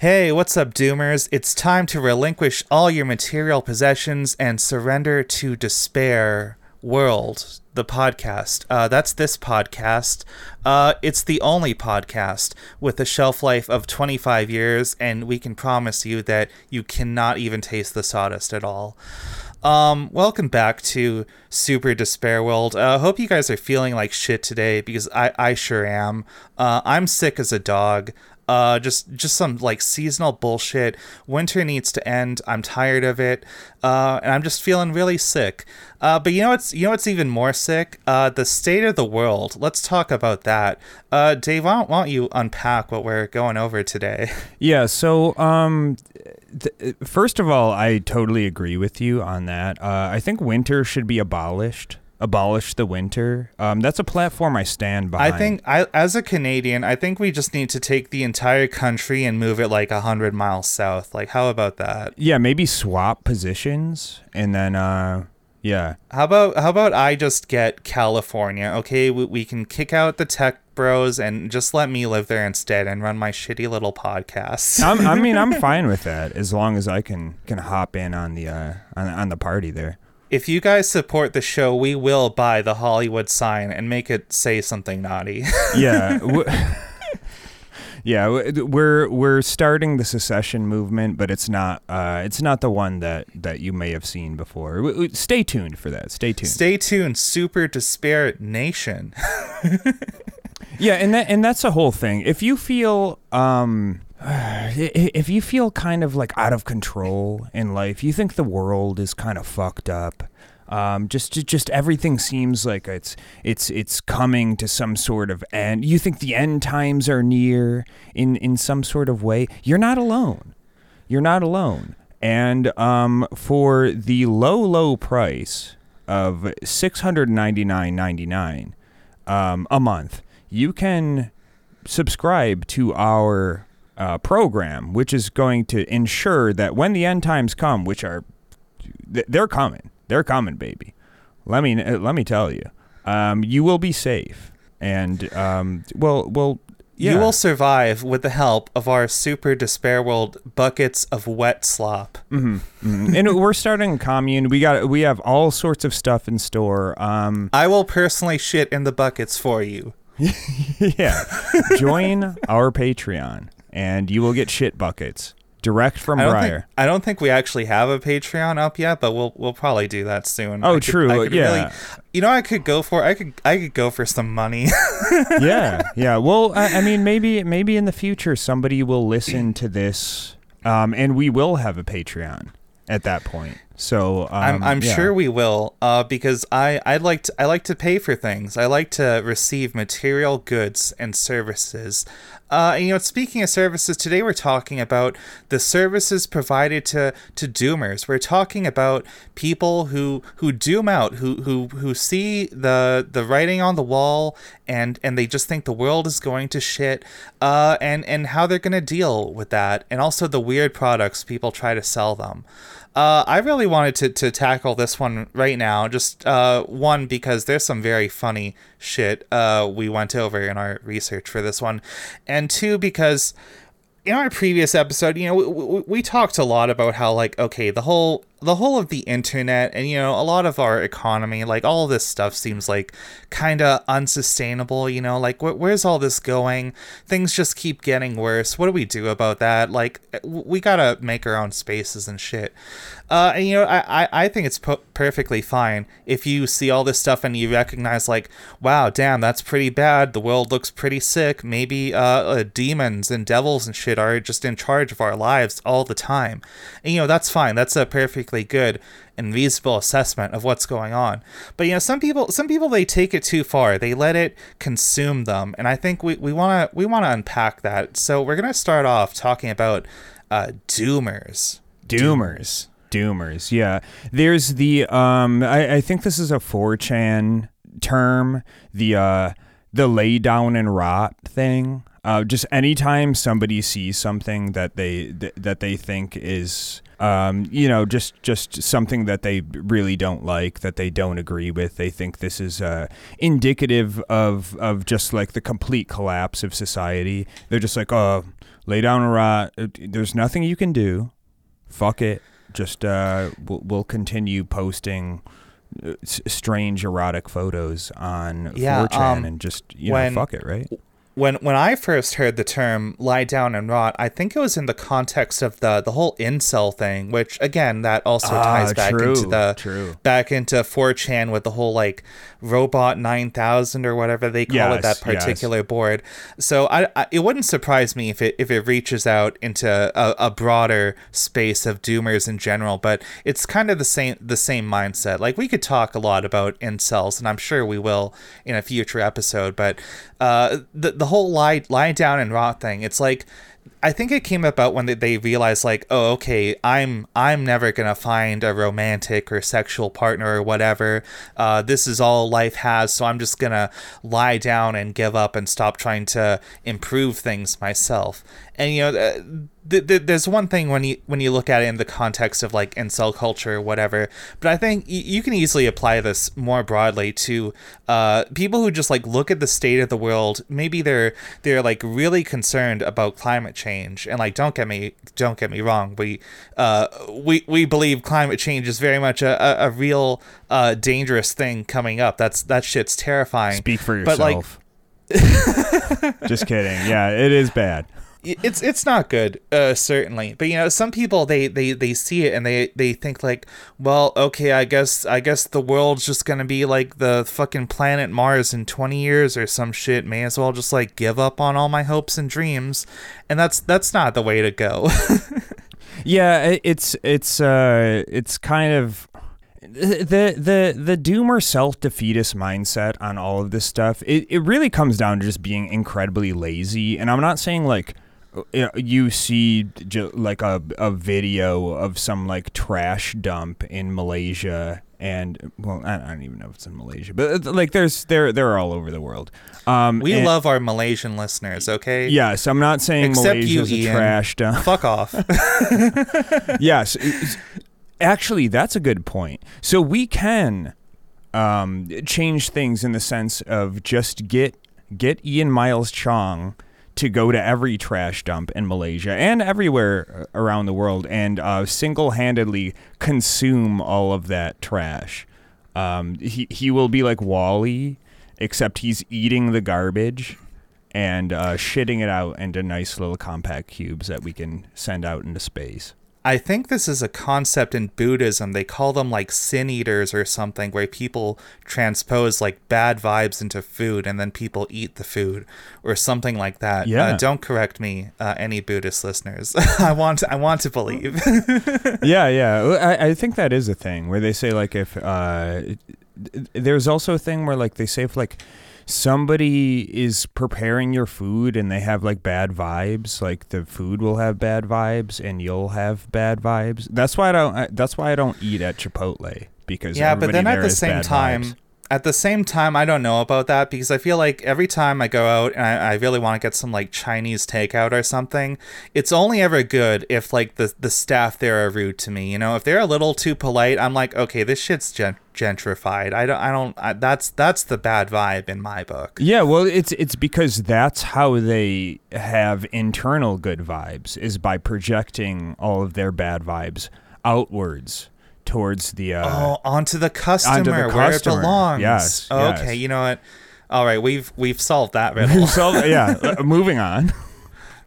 Hey, what's up, Doomers? It's time to relinquish all your material possessions and surrender to despair. World, the podcast. Uh, that's this podcast. Uh, it's the only podcast with a shelf life of 25 years, and we can promise you that you cannot even taste the sawdust at all. Um, welcome back to Super Despair World. I uh, hope you guys are feeling like shit today because I, I sure am. Uh, I'm sick as a dog uh just just some like seasonal bullshit. Winter needs to end. I'm tired of it. Uh and i'm just feeling really sick. Uh but you know what's you know what's even more sick? Uh the state of the world. Let's talk about that. Uh dave why don't, why don't you unpack what we're going over today? Yeah so um th- first of all i totally agree with you on that. Uh i think winter should be abolished abolish the winter. Um, that's a platform I stand by. I think, I, as a Canadian, I think we just need to take the entire country and move it like a hundred miles south. Like, how about that? Yeah, maybe swap positions, and then, uh, yeah. How about how about I just get California? Okay, we, we can kick out the tech bros and just let me live there instead and run my shitty little podcast. i mean, I'm fine with that as long as I can can hop in on the uh, on, on the party there if you guys support the show, we will buy the Hollywood sign and make it say something naughty. yeah. yeah, we're we're starting the secession movement, but it's not uh, it's not the one that that you may have seen before. Stay tuned for that. Stay tuned. Stay tuned. Super Despair Nation. yeah, and that and that's the whole thing. If you feel um if you feel kind of like out of control in life, you think the world is kind of fucked up. Um, just, just everything seems like it's it's it's coming to some sort of end. You think the end times are near in in some sort of way. You're not alone. You're not alone. And um, for the low low price of six hundred ninety nine ninety nine um, a month, you can subscribe to our uh, program, which is going to ensure that when the end times come, which are they're coming, they're coming, baby. Let me let me tell you, um, you will be safe, and um, well, well. Yeah. You will survive with the help of our super despair world buckets of wet slop. Mm-hmm, mm-hmm. and we're starting a commune. We got we have all sorts of stuff in store. Um, I will personally shit in the buckets for you. yeah, join our Patreon and you will get shit buckets direct from I Briar. Think, I don't think we actually have a Patreon up yet, but we'll we'll probably do that soon. Oh, true. yeah. Really, you know, I could go for I could I could go for some money. yeah, yeah. Well, I, I, mean, maybe maybe in the future somebody will listen to this, um, and we will have a Patreon at that point. So um, I'm I'm yeah. sure we will, uh, because I I like to I like to pay for things. I like to receive material goods and services. Uh, and, you know, speaking of services, today we're talking about the services provided to, to doomers. We're talking about people who who doom out, who who who see the the writing on the wall, and and they just think the world is going to shit, uh, and and how they're gonna deal with that, and also the weird products people try to sell them. Uh, I really wanted to, to tackle this one right now. Just uh, one, because there's some very funny shit uh, we went over in our research for this one. And two, because in our previous episode, you know, we, we, we, talked a lot about how, like, okay, the whole the whole of the internet and you know a lot of our economy like all this stuff seems like kind of unsustainable you know? Like wh- where's all this going? Things just keep getting worse. What do we do about that? Like we gotta make our own spaces and shit. Uh, and you know i i, I think it's perfectly fine if you see all this stuff and you recognize like wow damn that's pretty bad. The world looks pretty sick. Maybe uh, uh demons and devils and shit are just in charge of our lives all the time. And you know that's fine. That's a perfect good and reasonable assessment of what's going on. But you know, some people some people they take it too far. They let it consume them. And I think we, we wanna we wanna unpack that. So we're gonna start off talking about uh, doomers. Doomers. Doomers, yeah. There's the um I, I think this is a 4chan term, the uh the lay down and rot thing. Uh, just anytime somebody sees something that they th- that they think is um, you know, just just something that they really don't like, that they don't agree with. They think this is uh, indicative of of just like the complete collapse of society. They're just like, oh, lay down a rot. There's nothing you can do. Fuck it. Just uh, we'll, we'll continue posting uh, strange erotic photos on Yeah, 4chan um, and just you when- know fuck it, right? When when I first heard the term lie down and rot, I think it was in the context of the the whole incel thing, which again that also ties back Ah, true, into the true. back into 4chan with the whole like robot 9000 or whatever they call it that Yes, yes. particular board. So I, I it wouldn't surprise me if it if it reaches out into a, a broader space of doomers in general, but it's kind of the same the same mindset. Like we could talk a lot about incels and I'm sure we will in a future episode, but uh the the whole lie lie down and rot thing, it's like I think it came about when they, they realized like, oh, okay, I'm I'm never gonna find a romantic or sexual partner or whatever. Uh, this is all life has, so I'm just gonna lie down and give up and stop trying to improve things myself. And you know, uh, th- th- there's one thing when you when you look at it in the context of like incel culture or whatever, but I think y- you can easily apply this more broadly to uh, people who just like look at the state of the world. Maybe they're they're like really concerned about climate change, and like don't get me don't get me wrong, we uh, we we believe climate change is very much a a, a real uh, dangerous thing coming up. That's that shit's terrifying. Speak for But, like, yourself. just kidding. Yeah, it is bad. It's it's not good uh certainly but you know some people they they they see it and they they think like well okay i guess i guess the world's just gonna be like the fucking planet mars in 20 years or some shit may as well just like give up on all my hopes and dreams and that's that's not the way to go Yeah, it's it's uh it's kind of the the the doomer self defeatist mindset on all of this stuff. It it really comes down to just being incredibly lazy. And I'm not saying like you see like a a video of some like trash dump in Malaysia and well I don't even know if it's in Malaysia but like there's they're they're all over the world um we and- love our malaysian listeners okay yes I'm not saying Except you, Malaysia's a Ian. trash dump fuck off yes. Actually, that's a good point. So we can um, change things in the sense of just get get Ian Miles Chong to go to every trash dump in Malaysia and everywhere around the world and uh, single-handedly consume all of that trash. Um, he he will be like WALL-E, except he's eating the garbage and uh, shitting it out into nice little compact cubes that we can send out into space. I think this is a concept in Buddhism. They call them like sin eaters or something, where people transpose like bad vibes into food and then people eat the food or something like that. Yeah. Uh, don't correct me, uh, any Buddhist listeners. I want I want to believe. yeah, yeah. I, I think that is a thing where they say like if uh, there's also a thing where like they say if like somebody is preparing your food and they have like bad vibes, like the food will have bad vibes and you'll have bad vibes. That's why I don't. I, that's why I don't eat at Chipotle because yeah, but then at the same time, vibes. At the same time, I don't know about that because I feel like every time I go out and I, I really want to get some like Chinese takeout or something, it's only ever good if like the the staff there are rude to me. You know, if they're a little too polite, I'm like, okay, this shit's gen- gentrified. I don't, I don't. I, that's that's the bad vibe in my book. Yeah, well, it's it's because that's how they have internal good vibes is by projecting all of their bad vibes outwards towards the uh, Oh, onto the customer, where customer. it belongs. Yes, Oh, yes. Okay, you know what? All right, we've we've solved that riddle. so yeah, moving on.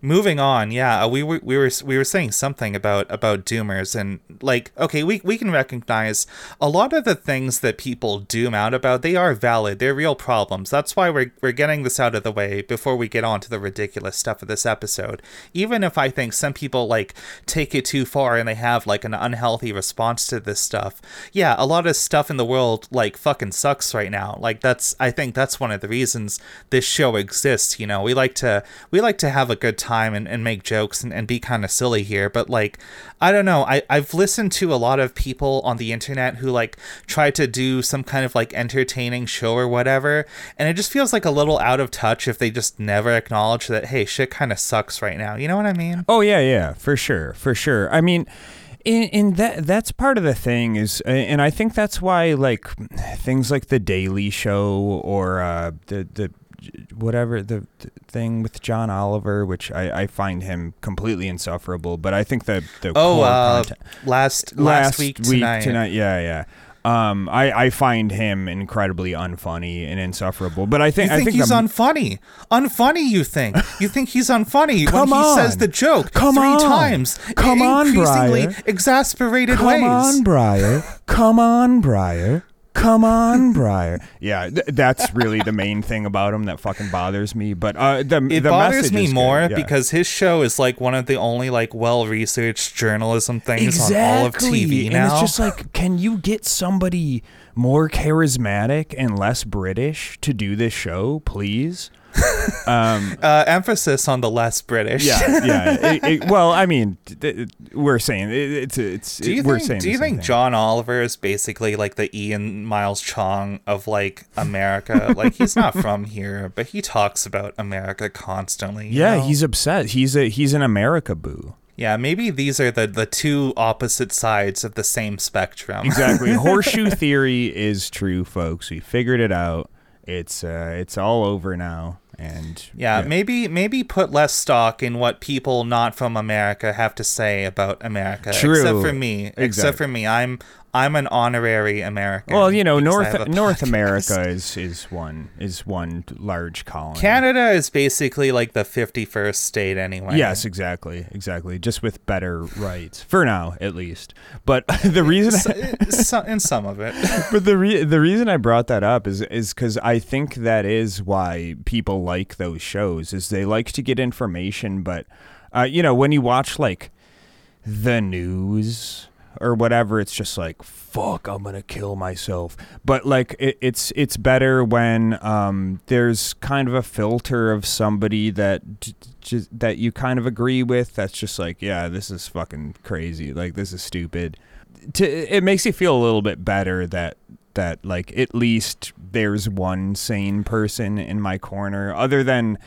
Moving on, yeah, uh, we were we were we were saying something about about doomers and like okay, we we can recognize a lot of the things that people doom out about. They are valid. They're real problems. That's why we're we're getting this out of the way before we get on to the ridiculous stuff of this episode. Even if I think some people like take it too far and they have like an unhealthy response to this stuff. Yeah, a lot of stuff in the world like fucking sucks right now. Like that's I think that's one of the reasons this show exists, you know. We like to we like to have a good time time and, and make jokes and, and be kind of silly here, but like, I don't know. I, I've listened to a lot of people on the internet who like try to do some kind of like entertaining show or whatever, and it just feels like a little out of touch if they just never acknowledge that, hey, shit kind of sucks right now. You know what I mean? Oh yeah, yeah, for sure, for sure. I mean, in, in that that's part of the thing is, and I think that's why like things like the Daily Show or uh, the the whatever the, the thing with John Oliver, which I, I find him completely insufferable. But I think the the Oh, uh, content- last, last week week tonight. yeah, yeah. Um, I, I find him incredibly unfunny and insufferable. But I You think I think, think he's the- unfunny? Unfunny? You think? You think he's unfunny Come when he says the joke Come three on. times? Come in on, increasingly Briar. exasperated Come ways. on, Briar. Come on, Briar. Come on, Briar. Yeah, th- that's really the main thing about him that fucking bothers me. But uh, the It the bothers message me more yeah. because his show is like one of the only like well researched journalism things on all of TV and now. it's just like, can you get somebody more charismatic and less British to do this show, please? um, uh, emphasis on the less British. yeah, yeah. It- it- well, I mean, th- we're saying it, it's it's. Do you we're think? saying Do you think. John Oliver is basically like the Ian Miles Chong of like America? like he's not from here, but he talks about America constantly. Yeah, know? he's upset. He's a he's an America boo. Yeah, maybe these are the the two opposite sides of the same spectrum. Exactly. Horseshoe theory is true, folks. We figured it out. It's uh, it's all over now, and yeah, maybe maybe put less stock in what people not from America have to say about America. True. Except for me. Except for me. I'm I'm an honorary American. Well, you know, North North. America is is one is one large colony. Canada is basically like the 51st state anyway. Yes, exactly, exactly. Just with better rights for now, at least. But the reason, so- in some of it. but the re- the reason I brought that up is is because I think that is why people like those shows is they like to get information, but uh, you know when you watch like the news or whatever, it's just like fuck, I'm gonna kill myself. But like it, it's it's better when um, there's kind of a filter of somebody that j- j- that you kind of agree with. That's just like yeah, this is fucking crazy. Like this is stupid to, it makes you feel a little bit better that that like at least there's one sane person in my corner other than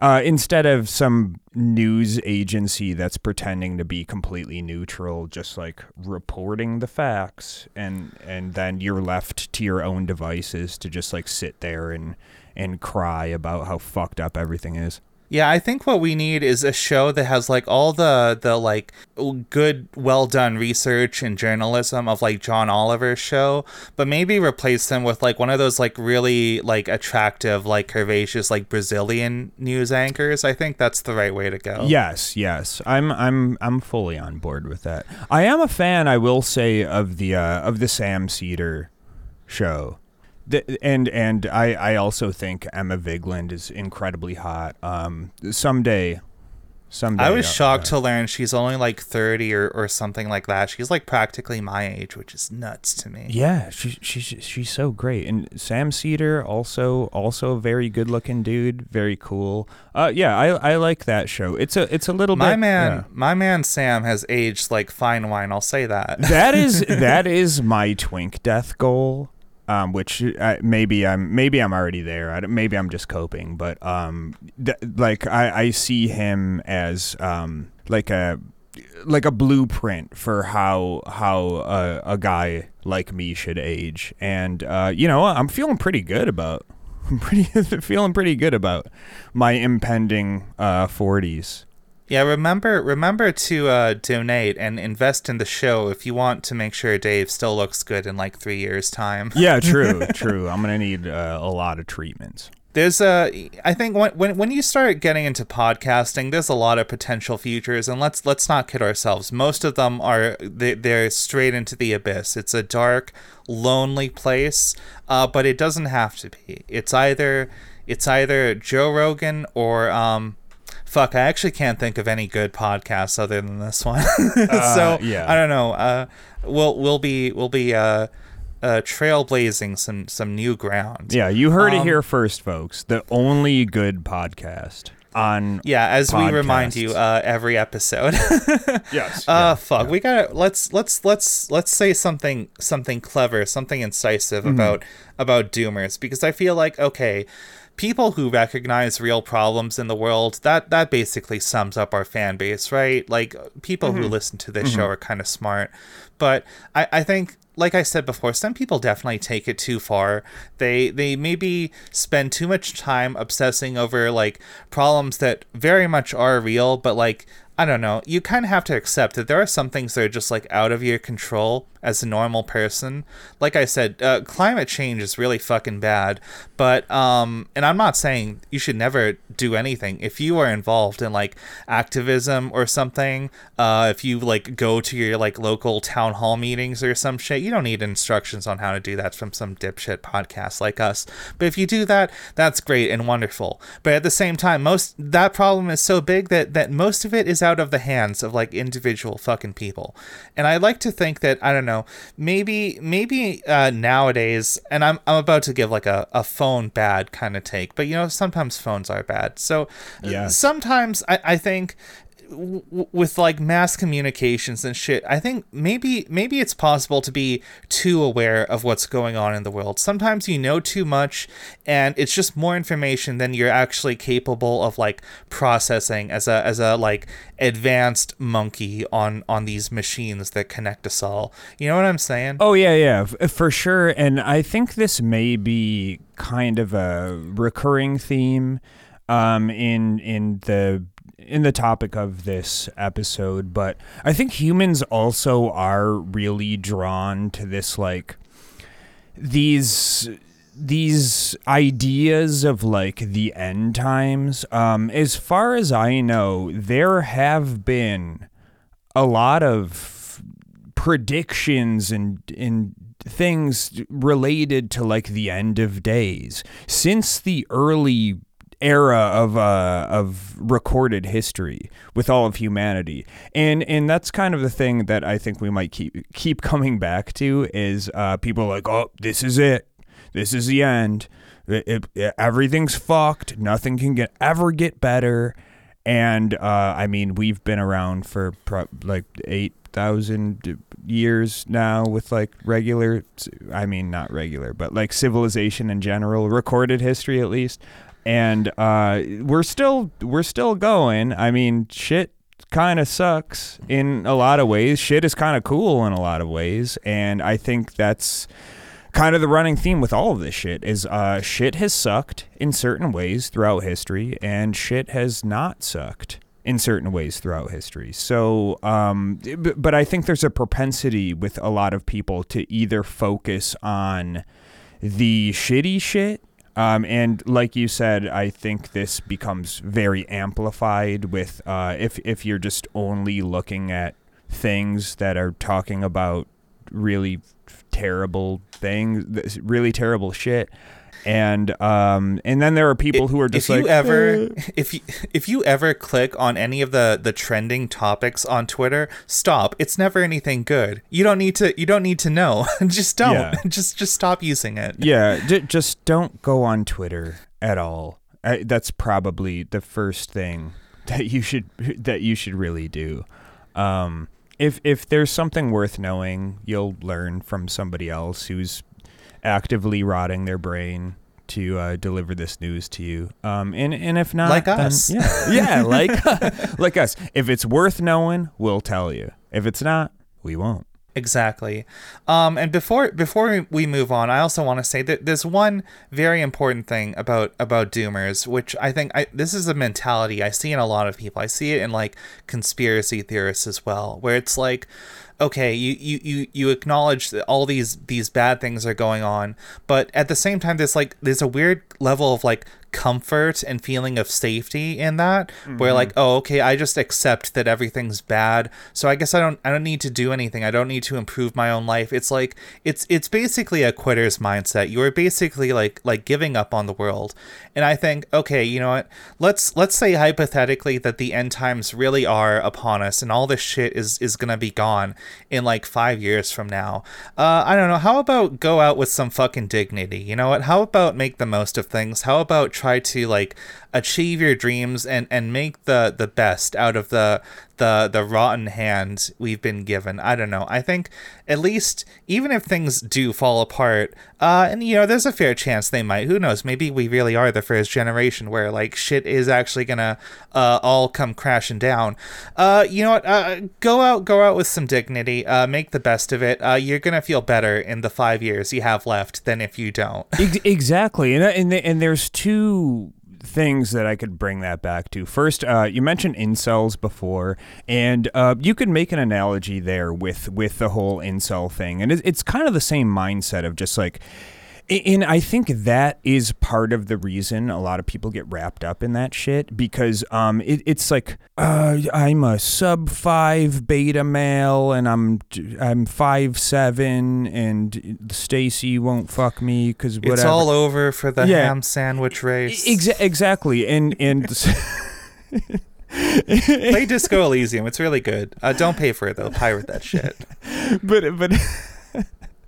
uh, instead of some news agency that's pretending to be completely neutral just like reporting the facts and and then you're left to your own devices to just like sit there and and cry about how fucked up everything is Yeah, I think what we need is a show that has like all the the like good, well done research and journalism of like John Oliver's show, but maybe replace them with like one of those like really like attractive, like curvaceous, like Brazilian news anchors. I think that's the right way to go. Yes, yes. I'm I'm I'm fully on board with that. I am a fan, I will say, of the uh, of the Sam Seder show. The, and and I, I also think Emma Vigeland is incredibly hot. Um, someday, someday. I was uh, shocked to learn she's only like 30 or, or something like that. She's like practically my age, which is nuts to me. Yeah, she, she's she's so great, and Sam Seder also also a very good looking dude, very cool. Uh, yeah, I I like that show. It's a it's a little My bit man, yeah. my man Sam has aged like fine wine. I'll say that. that is that is my twink death goal um, which uh, maybe I'm maybe I'm already there. I, maybe I'm just coping, but um, th- like I, I see him as um, like a like a blueprint for how how a, a guy like me should age, and uh, you know I'm feeling pretty good about. I'm pretty feeling pretty good about my impending uh, 40s. Yeah, remember remember to uh, donate and invest in the show if you want to make sure Dave still looks good in like three years' time. Yeah, true, true. I'm gonna need uh, a lot of treatments. There's a, I think when, when when you start getting into podcasting, there's a lot of potential futures, and let's let's not kid ourselves. Most of them are they, they're straight into the abyss. It's a dark, lonely place, uh, but it doesn't have to be. It's either it's either Joe Rogan or um, fuck. I actually can't think of any good podcasts other than this one. so yeah. I don't know. Uh, we'll we'll be we'll be uh, uh, trailblazing some some new ground. Yeah, you heard it Um, here first, folks. The only good podcast. on Yeah, as we remind you uh, every episode. yes Uh fuck. We gotta let's let's let's let's say something something clever, something incisive Mm-hmm. about about doomers because I feel like okay, people who recognize real problems in the world that that basically sums up our fan base, right? Like people Mm-hmm. who listen to this show are kind of smart, but I I think like I said before, some people definitely take it too far. They they maybe spend too much time obsessing over like problems that very much are real, but like I don't know. You kind of have to accept that there are some things that are just like out of your control as a normal person. Like I said, uh, climate change is really fucking bad. But um, and I'm not saying you should never do anything. If you are involved in like activism or something, uh, if you like go to your like local town hall meetings or some shit, you don't need instructions on how to do that from some dipshit podcast like us. But if you do that, that's great and wonderful. But at the same time, most that problem is so big that that most of it is out of the hands of like individual fucking people. And I like to think that I don't know, maybe maybe uh, nowadays, and I'm I'm about to give like a a phone bad kind of take, but you know sometimes phones are bad. So uh, Yeah. sometimes I I think w- with like mass communications and shit i think maybe maybe it's possible to be too aware of what's going on in the world. Sometimes you know too much and it's just more information than you're actually capable of like processing as a as a like advanced monkey on on these machines that connect us all. You know what i'm saying? Oh yeah, yeah, f- for sure. And I think this may be kind of a recurring theme um, in in the in the topic of this episode. But I think humans also are really drawn to this like these these ideas of like the end times. Um, as far as I know, there have been a lot of predictions and and things related to like the end of days since the early era of uh of recorded history with all of humanity and and that's kind of the thing that I think we might keep keep coming back to is uh people like oh this is it this is the end It- it- everything's fucked nothing can get ever get better and uh, I mean, we've been around for pro- like eight thousand years now with like regular. I mean, not regular, but like civilization in general, recorded history at least. And uh, we're still we're still going. I mean, shit kind of sucks in a lot of ways. Shit is kind of cool in a lot of ways, and I think that's kind of the running theme with all of this shit is uh, shit has sucked in certain ways throughout history, and shit has not sucked in certain ways throughout history. So, um, b- but I think there's a propensity with a lot of people to either focus on the shitty shit. Um, and like you said, I think this becomes very amplified with uh, if if you're just only looking at things that are talking about really terrible things, really terrible shit. And um and then there are people who are just if like you ever "Eh." if you if you ever click on any of the the trending topics on Twitter, stop. It's never anything good. You don't need to you don't need to know. just don't. Yeah. Just just stop using it. yeah, j- just don't go on Twitter at all. I, that's probably the first thing that you should that you should really do. Um, if if there's something worth knowing, you'll learn from somebody else who's actively rotting their brain to uh, deliver this news to you. Um, and and if not, Like then- us. yeah, yeah, like like us. If it's worth knowing, we'll tell you. If it's not, we won't. Exactly. Um, and before before we move on, I also want to say that there's one very important thing about about doomers, which I think I this is a mentality I see in a lot of people. I see it in like conspiracy theorists as well, where it's like, okay, you you you, you acknowledge that all these these bad things are going on, but at the same time, there's like there's a weird level of like comfort and feeling of safety in that where like oh okay i just accept that everything's bad. So i guess i don't i don't need to do anything. I don't need to improve my own life. It's like it's it's basically a quitter's mindset. You're basically like like giving up on the world. And i think okay you know what? Let's let's say hypothetically that the end times really are upon us and all this shit is is gonna be gone in like five years from now. Uh i don't know. How about go out with some fucking dignity? You know what? How about make the most of things? How about try to like achieve your dreams and and make the the best out of the the the rotten hand we've been given. I don't know. I think at least even if things do fall apart, uh, and you know, there's a fair chance they might. Who knows? Maybe we really are the first generation where like shit is actually gonna uh, all come crashing down. Uh, you know what? Uh, go out, go out with some dignity. Uh, make the best of it. Uh, you're gonna feel better in the five years you have left than if you don't. exactly, and and and there's two things that I could bring that back to. First, uh, you mentioned incels before, and uh, you could make an analogy there with with the whole incel thing, and it's kind of the same mindset of just like and I think that is part of the reason a lot of people get wrapped up in that shit because um, it, it's like uh, I'm a sub five beta male and I'm I'm five seven and Stacy won't fuck me because it's all over for the yeah. ham sandwich race. Exa- exactly, and and. Play Disco Elysium. It's really good. Uh, don't pay for it though. Pirate that shit. But but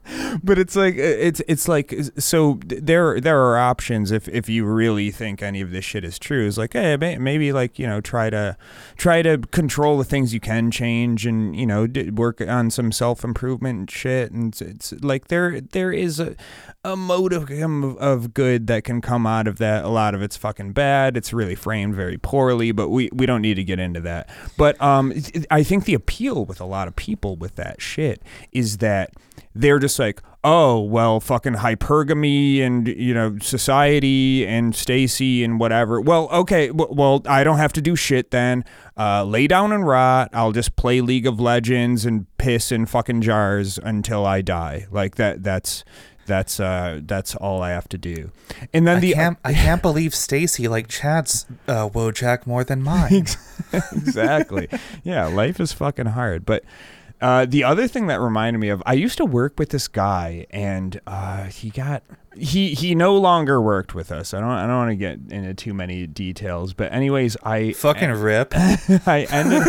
but it's like it's it's like so there there are options if if you really think any of this shit is true. It's like hey maybe like you know try to try to control the things you can change and you know work on some self-improvement and shit. And it's, it's like there there is a a modicum of, of good that can come out of that. A lot of it's fucking bad. It's really framed very poorly but we we don't need to get into that. But um I think the appeal with a lot of people with that shit is that they're just like, oh well, fucking hypergamy and you know society and Stacy and whatever. Well, okay, well I don't have to do shit then. Uh, lay down and rot. I'll just play League of Legends and piss in fucking jars until I die. Like that. That's that's uh that's all I have to do. And then I the can't, I can't believe Stacy like Chad's uh, Wojak more than mine. exactly. yeah, life is fucking hard, but uh, the other thing that reminded me of, I used to work with this guy, and uh, he got he he no longer worked with us. I don't I don't want to get into too many details, but anyways, I fucking rip. I ended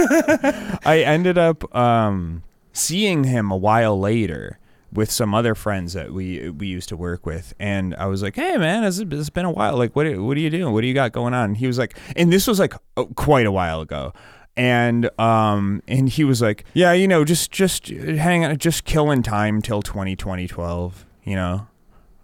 I ended up um, seeing him a while later with some other friends that we we used to work with, and I was like, "Hey, man, it's, it's been a while. Like, what what are you doing? What do you got going on?" And he was like, and this was like oh, quite a while ago and um and he was like yeah you know just just hang on just killing time till 20 2012 you know?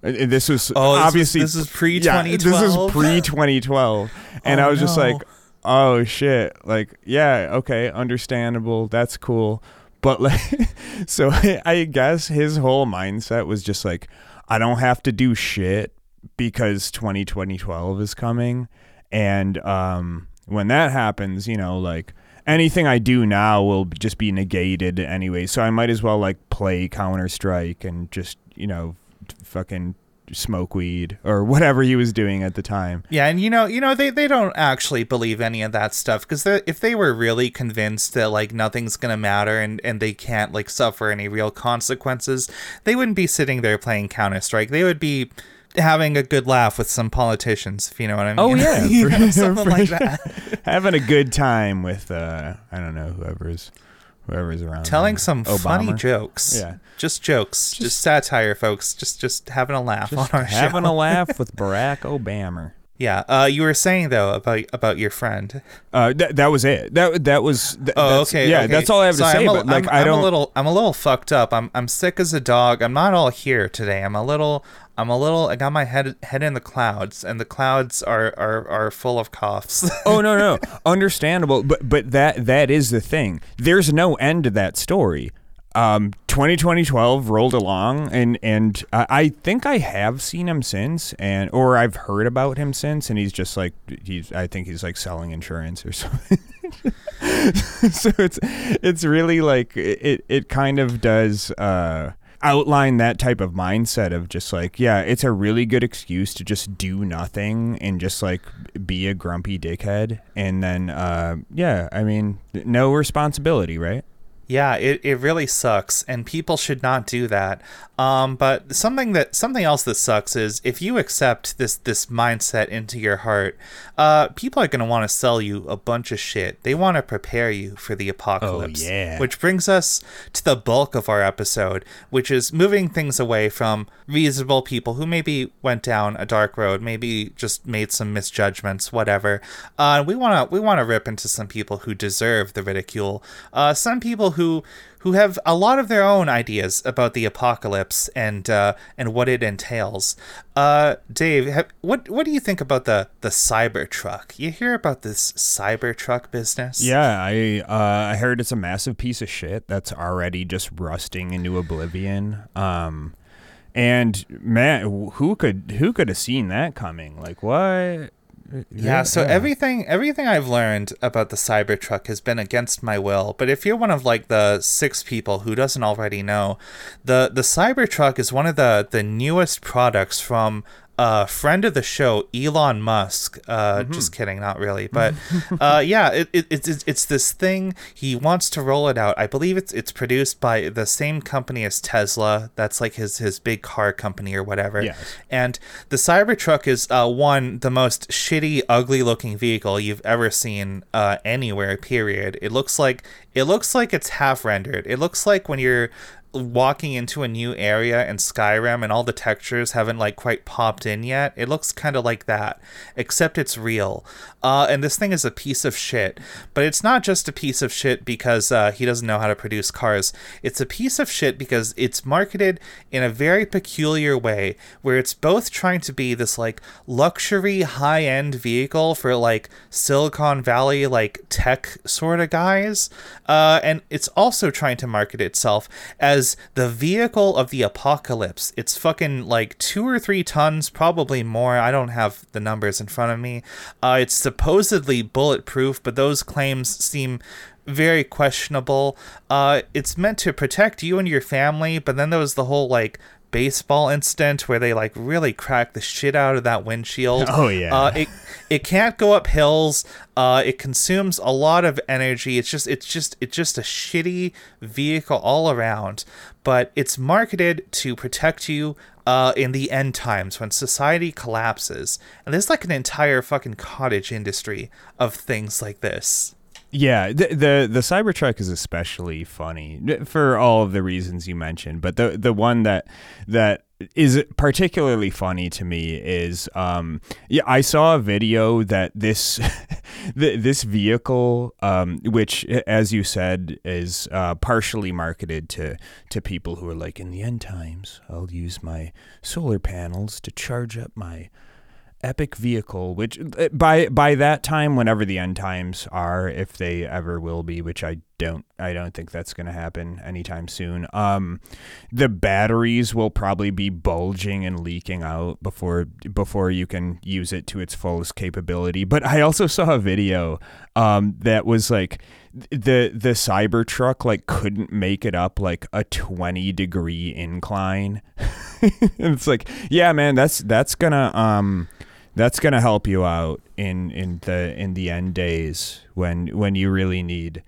This was oh, obviously this is pre 2012 yeah, this is pre 2012 and oh, i was no. just like oh shit. Like yeah okay understandable. That's cool. But like so i guess his whole mindset was just like i don't have to do shit because 2012 is coming. And um when that happens you know like anything I do now will just be negated anyway. So I might as well like play Counter Strike and just you know fucking smoke weed or whatever he was doing at the time. Yeah, and you know, you know, they, they don't actually believe any of that stuff because if they were really convinced that like nothing's gonna matter and and they can't like suffer any real consequences, they wouldn't be sitting there playing Counter Strike. They would be having a good laugh with some politicians, if you know what I mean. Oh yeah, you know, something like that. having a good time with uh, I don't know whoever's whoever's around. Telling some Obama. funny jokes. Yeah, just jokes, just, just, satire, folks. Just just having a laugh on our having show. a laugh with Barack Obama. Yeah. Uh, you were saying though about about your friend. Uh, that that was it. That that was. Th- oh, okay. Yeah, okay. that's all I have to say. I'm a, but like, I'm, I don't. I'm a little. I'm a little fucked up. I'm I'm sick as a dog. I'm not all here today. I'm a little. I'm a little. I got my head head in the clouds, and the clouds are are, are full of coughs. oh no no, understandable. But but that that is the thing. There's no end to that story um, 2012 rolled along, and and I, I think I have seen him since, and or I've heard about him since, and he's just like he's. I think he's like selling insurance or something. so it's it's really like it it kind of does. Uh, outline that type of mindset of just like yeah it's a really good excuse to just do nothing and just like be a grumpy dickhead. And then uh yeah i mean no responsibility right Yeah, it, it really sucks, and people should not do that. Um, but something that something else that sucks is if you accept this this mindset into your heart, uh, people are gonna want to sell you a bunch of shit. They want to prepare you for the apocalypse. yeah. Which brings us to the bulk of our episode, which is moving things away from reasonable people who maybe went down a dark road, maybe just made some misjudgments, whatever. Uh, we wanna we wanna rip into some people who deserve the ridicule. Uh, some people who who have a lot of their own ideas about the apocalypse and uh, and what it entails. Uh, Dave, have, what what do you think about the the Cybertruck? You hear about this Cybertruck business? Yeah, I uh, I heard it's a massive piece of shit that's already just rusting into oblivion. Um, and man, who could who could have seen that coming? Like what? Yeah, so everything everything I've learned about the Cybertruck has been against my will. But if you're one of like the six people who doesn't already know, the the Cybertruck is one of the the newest products from a friend of the show, Elon Musk. Uh, Just kidding, not really, but uh, yeah, it, it, it's it's this thing. He wants to roll it out. I believe it's it's produced by the same company as Tesla. That's like his his big car company or whatever. Yes. And the Cybertruck is uh, one the most shitty, ugly looking vehicle you've ever seen uh, anywhere. Period. It looks like it looks like it's half rendered. It looks like when you're walking into a new area in Skyrim and all the textures haven't like quite popped in yet. It looks kind of like that, except it's real. Uh, and this thing is a piece of shit. But it's not just a piece of shit because uh, he doesn't know how to produce cars. It's a piece of shit because it's marketed in a very peculiar way where it's both trying to be this like luxury high end vehicle for like Silicon Valley like tech sort of guys. Uh, and it's also trying to market itself as the vehicle of the apocalypse. It's fucking like two or three tons, probably more. I don't have the numbers in front of me. Uh, it's supposedly bulletproof, but those claims seem very questionable. Uh, it's meant to protect you and your family, but then there was the whole like baseball incident where they like really cracked the shit out of that windshield. Oh, yeah. Uh, it it can't go up hills. Uh, it consumes a lot of energy. It's just it's just it's just a shitty vehicle all around. But it's marketed to protect you uh, in the end times when society collapses. And there's like an entire fucking cottage industry of things like this. Yeah, the, the the Cybertruck is especially funny for all of the reasons you mentioned, but the the one that that is particularly funny to me is um yeah I saw a video that this this vehicle um which as you said is uh partially marketed to to people who are like in the end times I'll use my solar panels to charge up my epic vehicle which uh, by by that time whenever the end times are if they ever will be which i don't i don't think that's going to happen anytime soon um the batteries will probably be bulging and leaking out before before you can use it to its fullest capability. But i also saw a video um that was like the the cybertruck like couldn't make it up like a 20 degree incline. It's like yeah man that's that's gonna um that's gonna help you out in in the in the end days when when you really need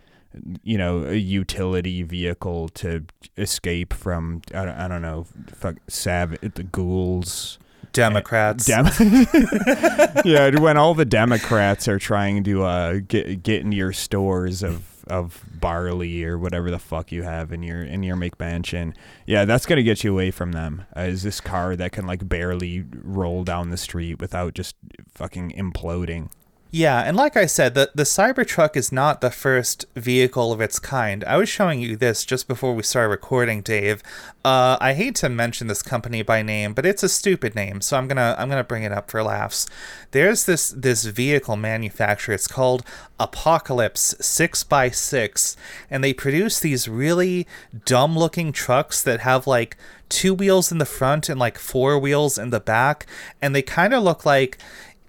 you know a utility vehicle to escape from I don't, I don't know fuck sav the ghouls Democrats. Dem- yeah, when all the Democrats are trying to uh, get get into your stores of of barley or whatever the fuck you have in your in your McMansion, yeah, that's gonna get you away from them. Uh, is this car that can like barely roll down the street without just fucking imploding? Yeah, and like I said, the, the Cybertruck is not the first vehicle of its kind. I was showing you this just before we started recording, Dave. Uh, I hate to mention this company by name, but it's a stupid name, so I'm gonna I'm gonna bring it up for laughs. There's this this vehicle manufacturer. It's called Apocalypse Six x Six, and they produce these really dumb looking trucks that have like two wheels in the front and like four wheels in the back, and they kind of look like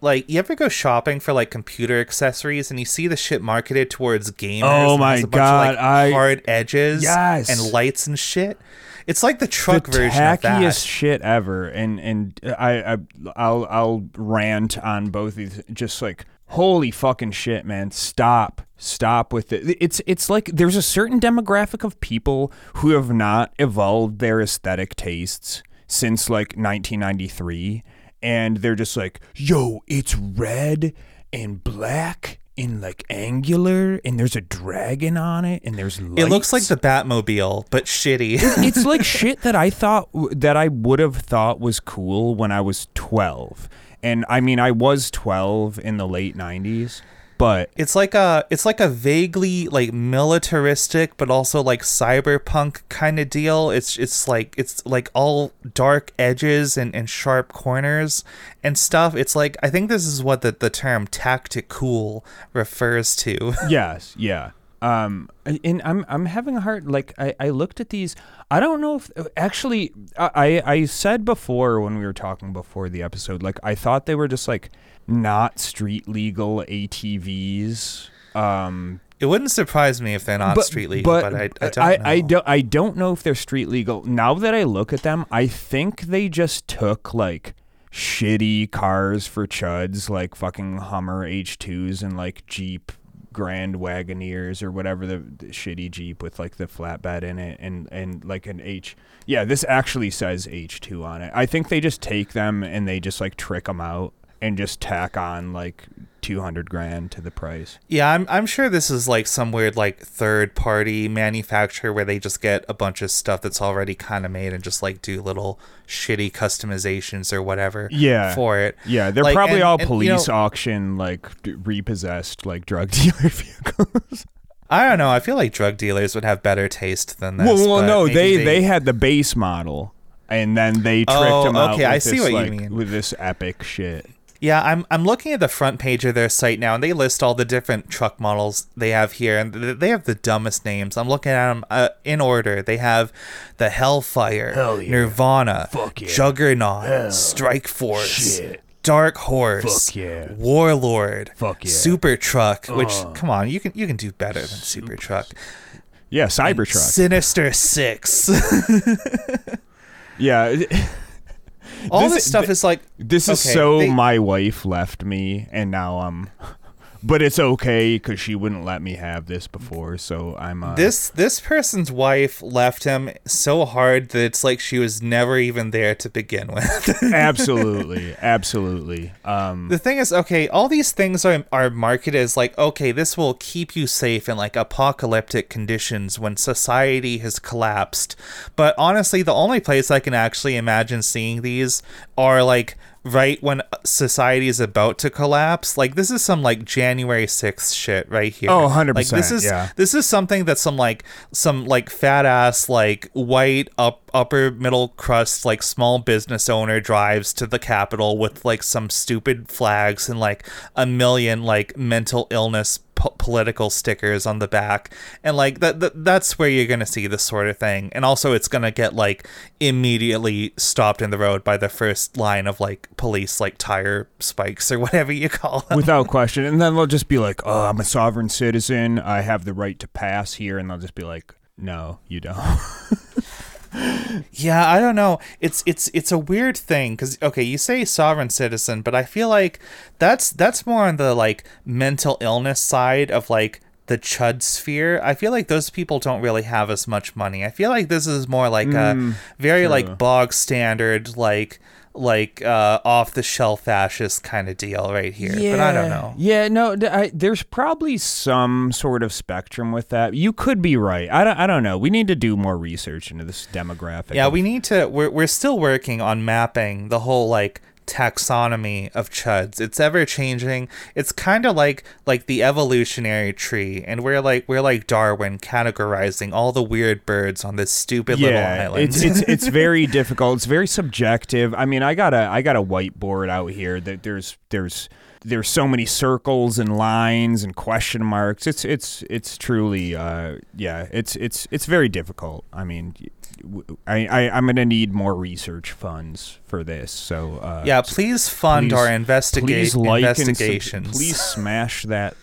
like you ever go shopping for like computer accessories and you see the shit marketed towards gamers Oh my has a bunch God, of, like, I- hard edges Yes. and lights and shit it's like the truck the version of tackiest that shit ever and and I, I I'll I'll rant on both these just like holy fucking shit, man. Stop. Stop with it. It's it's like there's a certain demographic of people who have not evolved their aesthetic tastes since like 1993 and they're just like, "Yo, it's red and black and like angular and there's a dragon on it and there's lights. It looks like the Batmobile, but shitty. it's like shit that I thought that I would have thought was cool when I was 12. And I mean, I was 12 in the late 90s, but it's like a it's like a vaguely like militaristic but also like cyberpunk kind of deal. It's it's like it's like all dark edges and, and sharp corners and stuff. It's like I think this is what the, the term tactical refers to. yes, yeah. Um, and I'm I'm having a hard like I, I looked at these. I don't know if actually I I said before when we were talking before the episode like I thought they were just like not street legal ATVs. Um, it wouldn't surprise me if they're not but, street legal, but, but I, I, don't I, know. I, don't, I don't know if they're street legal. Now that I look at them, I think they just took like shitty cars for chuds, like fucking Hummer H2s and like Jeep Grand Wagoneers or whatever the, the, shitty Jeep with like the flatbed in it and and like an H. Yeah, this actually says H2 on it. I think they just take them and they just like trick them out and just tack on like 200 grand to the price. Yeah, I'm I'm sure this is like some weird like third party manufacturer where they just get a bunch of stuff that's already kind of made and just like do little shitty customizations or whatever yeah. for it. Yeah, they're Like, probably and- all and, you police know- auction like d- repossessed like drug dealer vehicles. I don't know. I feel like drug dealers would have better taste than this. well, well no, maybe they, they had the base model and then they tricked Oh, them out okay, with I see this, what you mean. with this epic shit. Yeah, I'm I'm looking at the front page of their site now, and they list all the different truck models they have here, and th- they have the dumbest names. I'm looking at them uh, in order. They have the Hellfire, Hell yeah. Nirvana, yeah. Juggernaut, Strike Force, Shit. Dark Horse, yeah. Warlord, Fuck yeah. Super Truck. Which Uh. come on, you can you can do better than Super Truck. Yeah, Cybertruck. Sinister Six. yeah, all This- this, stuff is like this is so they- my wife left me and now I'm but it's okay cuz she wouldn't let me have this before, so I'm uh, This this person's wife left him so hard that it's like she was never even there to begin with. absolutely, absolutely. Um the thing is, okay, all these things are are marketed as like, okay, this will keep you safe in like apocalyptic conditions when society has collapsed. But honestly, the only place I can actually imagine seeing these are like right when society is about to collapse. Like this is some like January 6th shit right here. Oh, 100%, Like this is yeah. this is something that some like some like fat ass like white up upper middle crust like small business owner drives to the capitol with like some stupid flags and like a million like mental illness po- political stickers on the back and like that, that that's where you're going to see this sort of thing and also it's going to get like immediately stopped in the road by the first line of like police like tire spikes or whatever you call them without question. And then they'll just be like, "Oh, I'm a sovereign citizen. I have the right to pass here." And they'll just be like, "No, you don't." Yeah, I don't know. It's it's it's a weird thing because okay, you say sovereign citizen, but I feel like that's that's more on the like mental illness side of like the chud sphere. I feel like those people don't really have as much money. I feel like this is more like a mm, very like bog standard like like uh off the shelf fascist kind of deal right here. But I don't know. Yeah, no, I there's probably some sort of spectrum with that. You could be right. I don't, I don't know. We need to do more research into this demographic. Yeah, of- we need to. We're we're still working on mapping the whole like taxonomy of chuds. It's ever changing. It's kind of like like the evolutionary tree, and we're like we're like Darwin categorizing all the weird birds on this stupid little island. it's it's it's very difficult. It's very subjective. I mean, I got a I got a whiteboard out here that there's there's there's so many circles and lines and question marks. It's it's it's truly uh yeah, it's it's it's very difficult. I mean, I, I I'm gonna need more research funds for this. So uh, yeah, please fund please- our investigate please like and sub- investigations. please smash that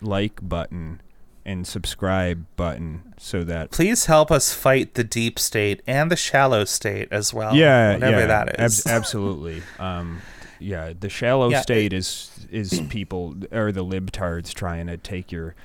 like button and subscribe button so that Please help us fight the deep state and the shallow state as well. yeah whatever yeah, that ab- absolutely. Um, yeah, the shallow Yeah, state is is people or the libtards trying to take your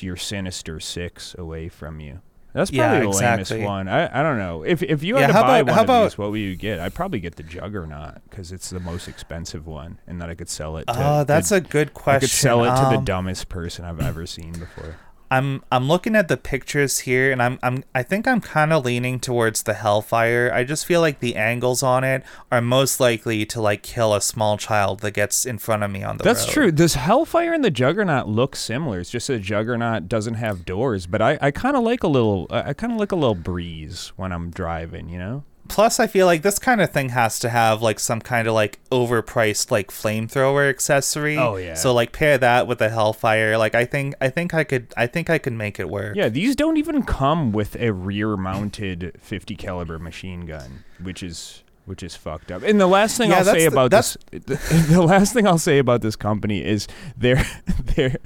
your sinister six away from you. That's Yeah, probably the exactly. lamest one. I, I don't know. If if you Yeah, had to how buy about- one of these, what would you get? I'd probably get the Juggernaut because it's the most expensive one, and that I could sell it. to Oh, that's a good question. I could sell it to the Um, dumbest person I've ever seen before. I'm I'm looking at the pictures here, and I'm I'm I think I'm kind of leaning towards the Hellfire. I just feel like the angles on it are most likely to like kill a small child that gets in front of me on the That's road. true. Does Hellfire and the Juggernaut look similar? It's just that Juggernaut doesn't have doors, but I, I kind of like a little I kind of like a little breeze when I'm driving, you know? Plus, I feel like this kind of thing has to have like some kind of like overpriced like flamethrower accessory. Oh, yeah. So like pair that with a Hellfire. Like I think I think I could I think I could make it work. Yeah, these don't even come with a rear-mounted 50 caliber machine gun, which is which is fucked up. And the last thing Yeah, I'll say the- about this, the, last thing I'll say about this company is their their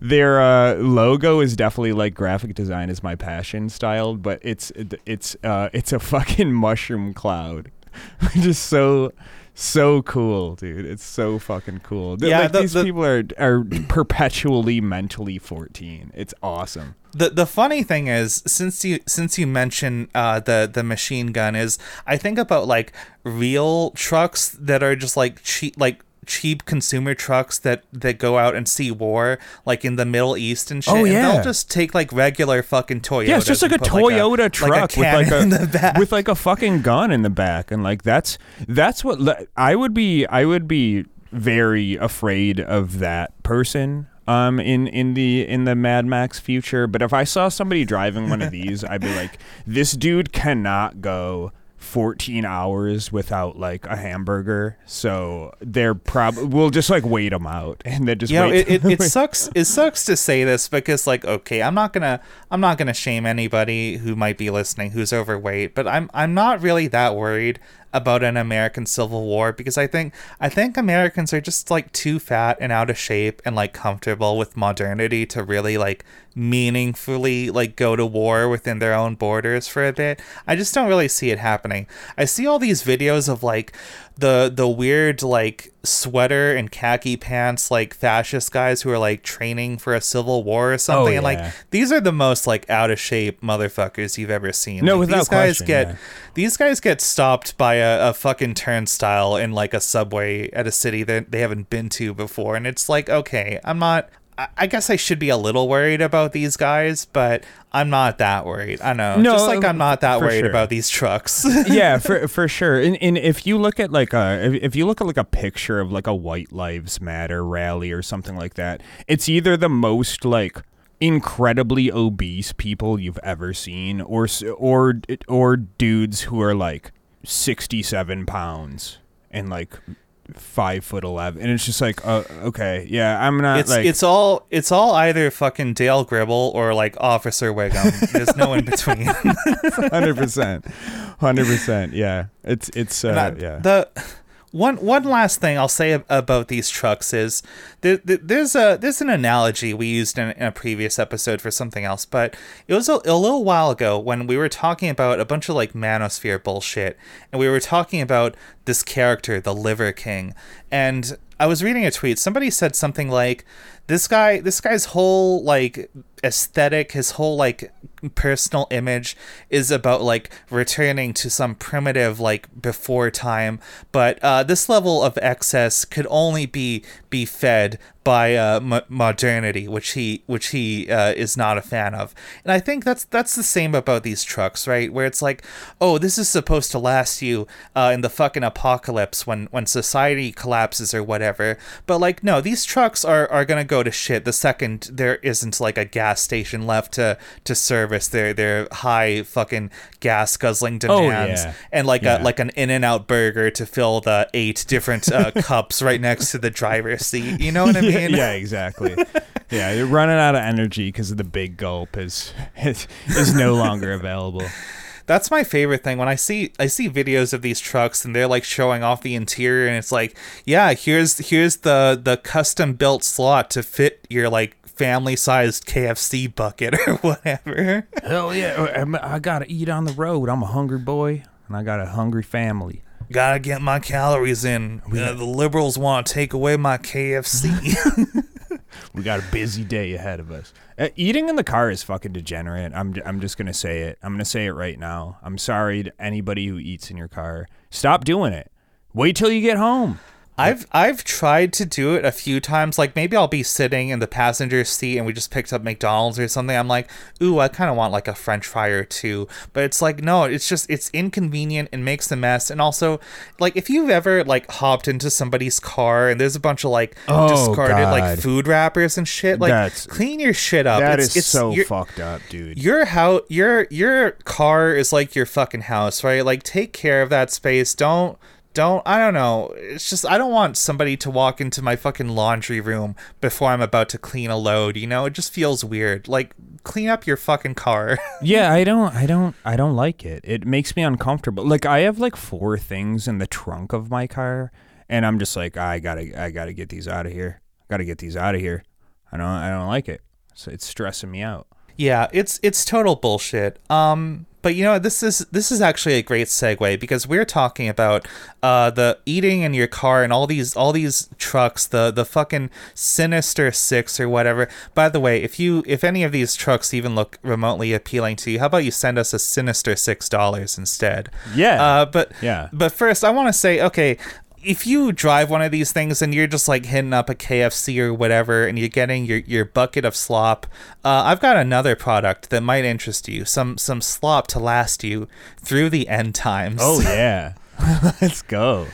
their uh, logo is definitely like graphic design is my passion styled, but it's it's uh, it's a fucking mushroom cloud, which is so so cool, dude. It's so fucking cool. Yeah, like the- these the- people are are perpetually mentally 14. It's awesome. The the funny thing is, since you since you mentioned uh, the the machine gun, is I think about like real trucks that are just like cheap like cheap consumer trucks that that go out and see war like in the Middle East and shit. Oh, and yeah. they'll just take like regular fucking Toyotas. Yeah, it's just like a and put, Toyota truck like a with like a in the back. with like a fucking gun in the back, and like that's that's what le- I would be. I would be very afraid of that person. Um, in in the in the Mad Max future, but if I saw somebody driving one of these, I'd be like, this dude cannot go 14 hours without like a hamburger. So they're probably we'll just like wait them out and then just you know, wait. it, it, it sucks. It sucks to say this because, like, okay, I'm not gonna, I'm not gonna shame anybody who might be listening who's overweight, but I'm, I'm not really that worried about an American Civil War because I think, I think Americans are just like too fat and out of shape and like comfortable with modernity to really like meaningfully like go to war within their own borders for a bit. I just don't really see it happening. I see all these videos of like the the weird like sweater and khaki pants like fascist guys who are like training for a civil war or something and yeah. like these are the most like out of shape motherfuckers you've ever seen No, Like, without these guys question, get yeah. these guys get stopped by a, a fucking turnstile in like a subway at a city that they haven't been to before and it's like okay i'm not I- guess I should be a little worried about these guys, but I'm not that worried. I know. No, Just like I'm not that worried sure. about these trucks. yeah, for for sure. And, and if you look at like a if, if you look at like a picture of like a White Lives Matter rally or something like that, it's either the most like incredibly obese people you've ever seen, or or or dudes who are like sixty seven pounds and like five foot eleven, and it's just like, uh, okay, yeah, I'm not it's like it's all it's all either fucking Dale Gribble or like Officer Wiggum. There's no in between. hundred percent, hundred percent, yeah. It's it's uh, I- yeah. The one one last thing I'll say about these trucks is there, there- there's a there's an analogy we used in, in a previous episode for something else, but it was a, a little while ago when we were talking about a bunch of like manosphere bullshit, and we were talking about this character, the Liver King, and I was reading a tweet. Somebody said something like, "This guy, this guy's whole like aesthetic, his whole like personal image is about like returning to some primitive like before time, but uh, this level of excess could only be be fed by uh, mo- modernity, which he which he uh, is not a fan of. And I think that's that's the same about these trucks, right? Where it's like, oh, this is supposed to last you uh, in the fucking apocalypse when when society collapses or whatever. But like, no, these trucks are are gonna go to shit the second there isn't like a gas station left to to service their their high fucking gas guzzling Oh, demands yeah. and like Yeah. a like an in and out burger to fill the eight different uh, cups right next to the driver's seat. You know what I mean? yeah, yeah, exactly. yeah, you're running out of energy because the big gulp is, is is no longer available. That's my favorite thing when I see I see videos of these trucks and they're like showing off the interior and it's like, yeah, here's here's the the custom built slot to fit your like family sized KFC bucket or whatever. Hell yeah, I'm- gotta eat on the road. I'm a hungry boy and I got a hungry family. Gotta get my calories in. Uh, the liberals want to take away my KFC. We got a busy day ahead of us. Uh, eating in the car is fucking degenerate. I'm I'm just gonna say it. I'm gonna say it right now. I'm sorry to anybody who eats in your car. Stop doing it. Wait till you get home. I've I've tried to do it a few times. Like maybe I'll be sitting in the passenger seat and we just picked up McDonald's or something. I'm like, ooh, I kind of want like a French fry or two. But it's like, no, it's just it's inconvenient and makes a mess. And also, like if you've ever like hopped into somebody's car and there's a bunch of like Oh, discarded like food wrappers and shit, like That's- clean your shit up. That it's, is it's, so fucked up, dude. your house your your car is like your fucking house right like take care of that space don't don't i don't know it's just i don't want somebody to walk into my fucking laundry room before i'm about to clean a load you know it just feels weird like clean up your fucking car yeah, I don't I don't I don't like it. It makes me uncomfortable. Like I have like four things in the trunk of my car and I'm just like I got to I got to get these out of here. Got to get these out of here. I don't I don't like it. So it's stressing me out. Yeah, it's it's total bullshit. Um, but you know this is this is actually a great segue because we're talking about uh the eating in your car and all these all these trucks, the the fucking Sinister Six or whatever. By the way, if you if any of these trucks even look remotely appealing to you, how about you send us a Sinister Six dollars instead? Yeah. Uh, but Yeah. But first, I want to say, okay, if you drive one of these things and you're just like hitting up a KFC or whatever, and you're getting your, your bucket of slop, uh, I've got another product that might interest you. Some some slop to last you through the end times. Oh yeah. Let's go.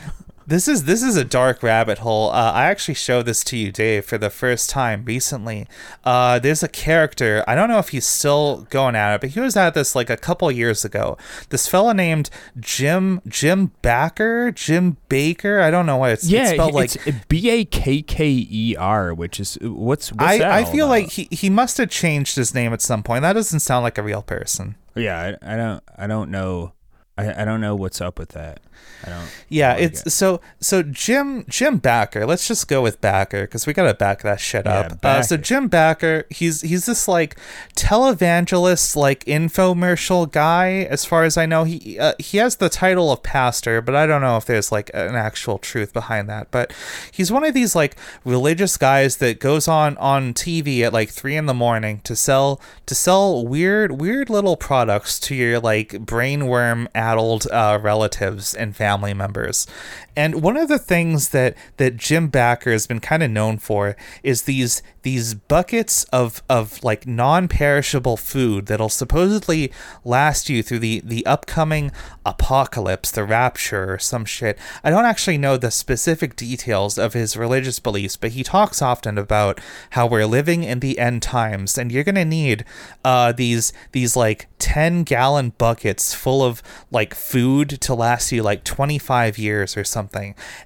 This is this is a dark rabbit hole. Uh, I actually showed this to you, Dave, for the first time recently. Uh, there's a character. I don't know if he's still going at it, but he was at this like a couple years ago. This fella named Jim Jim Backer, Jim Baker. I don't know what it's, Yeah, it's spelled like. B A K K E R, which is what's, what's I, I feel about? like he, he must have changed his name at some point. That doesn't sound like a real person. yeah, I, I don't I don't know I, I don't know what's up with that. I don't. Yeah, like it's it. so so Jim Jim Backer. Let's just go with Backer because we gotta back that shit Yeah, up. uh, so. Jim Backer, he's he's this like televangelist, like infomercial guy. As far as I know, he uh, he has the title of pastor, but I don't know if there's like an actual truth behind that. But he's one of these like religious guys that goes on on TV at like three in the morning to sell to sell weird weird little products to your like brainworm addled uh, relatives and family members. And one of the things that that Jim Backer has been kind of known for is these these buckets of of like non-perishable food that'll supposedly last you through the the upcoming apocalypse, the rapture or some shit. I don't actually know the specific details of his religious beliefs, but he talks often about how we're living in the end times and you're going to need uh these these like 10 gallon buckets full of like food to last you like 25 years or something.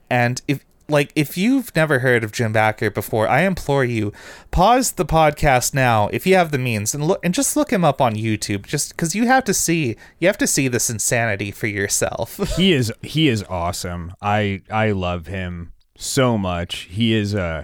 And if like if you've never heard of Jim Backer before, I implore you pause the podcast now if you have the means and look and just look him up on YouTube just cuz you have to see you have to see this insanity for yourself. he is he is awesome. I I love him so much. He is uh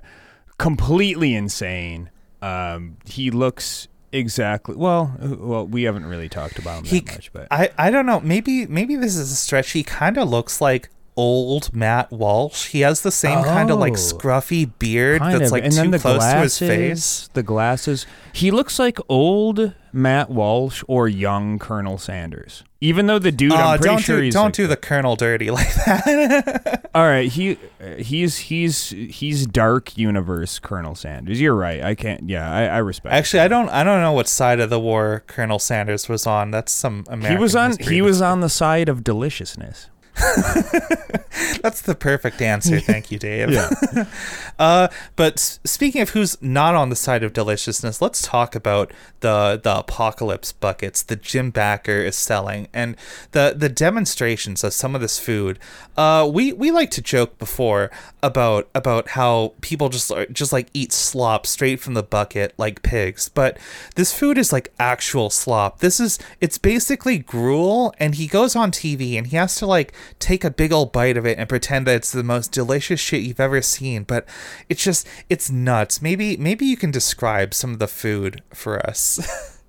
completely insane. Um he looks exactly well well we haven't really talked about him he that much but I I don't know, maybe maybe this is a stretch. He kind of looks like old Matt Walsh. He has the same kind of like Oh. scruffy beard that's of. like and then too the close glasses, to his face. The glasses. He looks like old Matt Walsh or young Colonel Sanders. Even though the dude, Oh, I'm pretty don't sure do he's don't like- do the Colonel dirty like that. All right, he uh, he's he's he's dark universe Colonel Sanders. You're right. I can't. Yeah, I, I respect. Actually, I don't I don't know what side of the war Colonel Sanders was on. That's some American. he was on he was on the side of deliciousness. That's the perfect answer. Thank you, Dave. uh, but speaking of who's not on the side of deliciousness, let's talk about the the apocalypse buckets that Jim Backer is selling and the the demonstrations of some of this food. Uh, we we like to joke before about about how people just just like eat slop straight from the bucket like pigs, but this food is like actual slop. This is it's basically gruel, and he goes on TV and he has to like take a big old bite of it and pretend that it's the most delicious shit you've ever seen. But it's just it's nuts. Maybe maybe you can describe some of the food for us.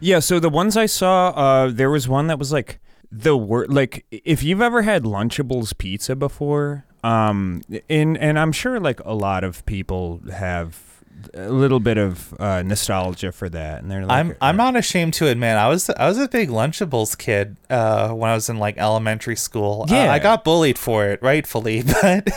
Yeah, so the ones I saw, uh, there was one that was like the word like if you've ever had Lunchables pizza before, um, and and I'm sure like a lot of people have a little bit of uh, nostalgia for that, and they're like, I'm I'm not ashamed to admit I was I was a big Lunchables kid uh, when I was in like elementary school. Uh, Yeah. I got bullied for it, rightfully, but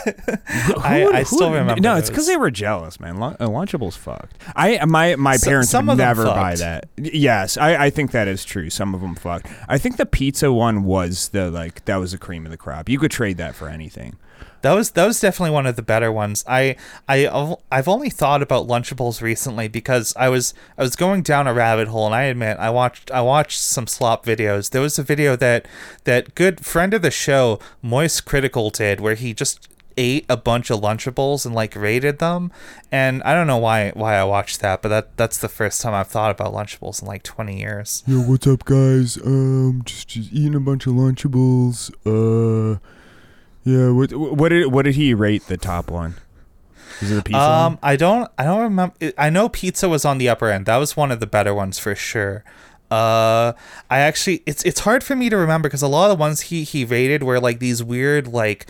I, Who- I who- still remember. No, it's because they were jealous, man. Lun- uh, Lunchables fucked. I my my So- parents some would never buy that. Yes, I, I think that is true. Some of them fucked. I think the pizza one was the like that was the cream of the crop. You could trade that for anything. That was that was definitely one of the better ones. I I I've only thought about Lunchables recently because I was I was going down a rabbit hole, and I admit I watched I watched some slop videos. There was a video that that good friend of the show MoistCr1TiKaL did where he just ate a bunch of Lunchables and like rated them, and I don't know why why I watched that, but that that's the first time I've thought about Lunchables in like twenty years. Yo, what's up, guys? Um, just, just eating a bunch of Lunchables. Uh, yeah, what? What did what did he rate the top one? Is it the pizza? Um, one? I don't, I don't remember. I know pizza was on the upper end. That was one of the better ones for sure. Uh, I actually, it's it's hard for me to remember because a lot of the ones he he rated were like these weird like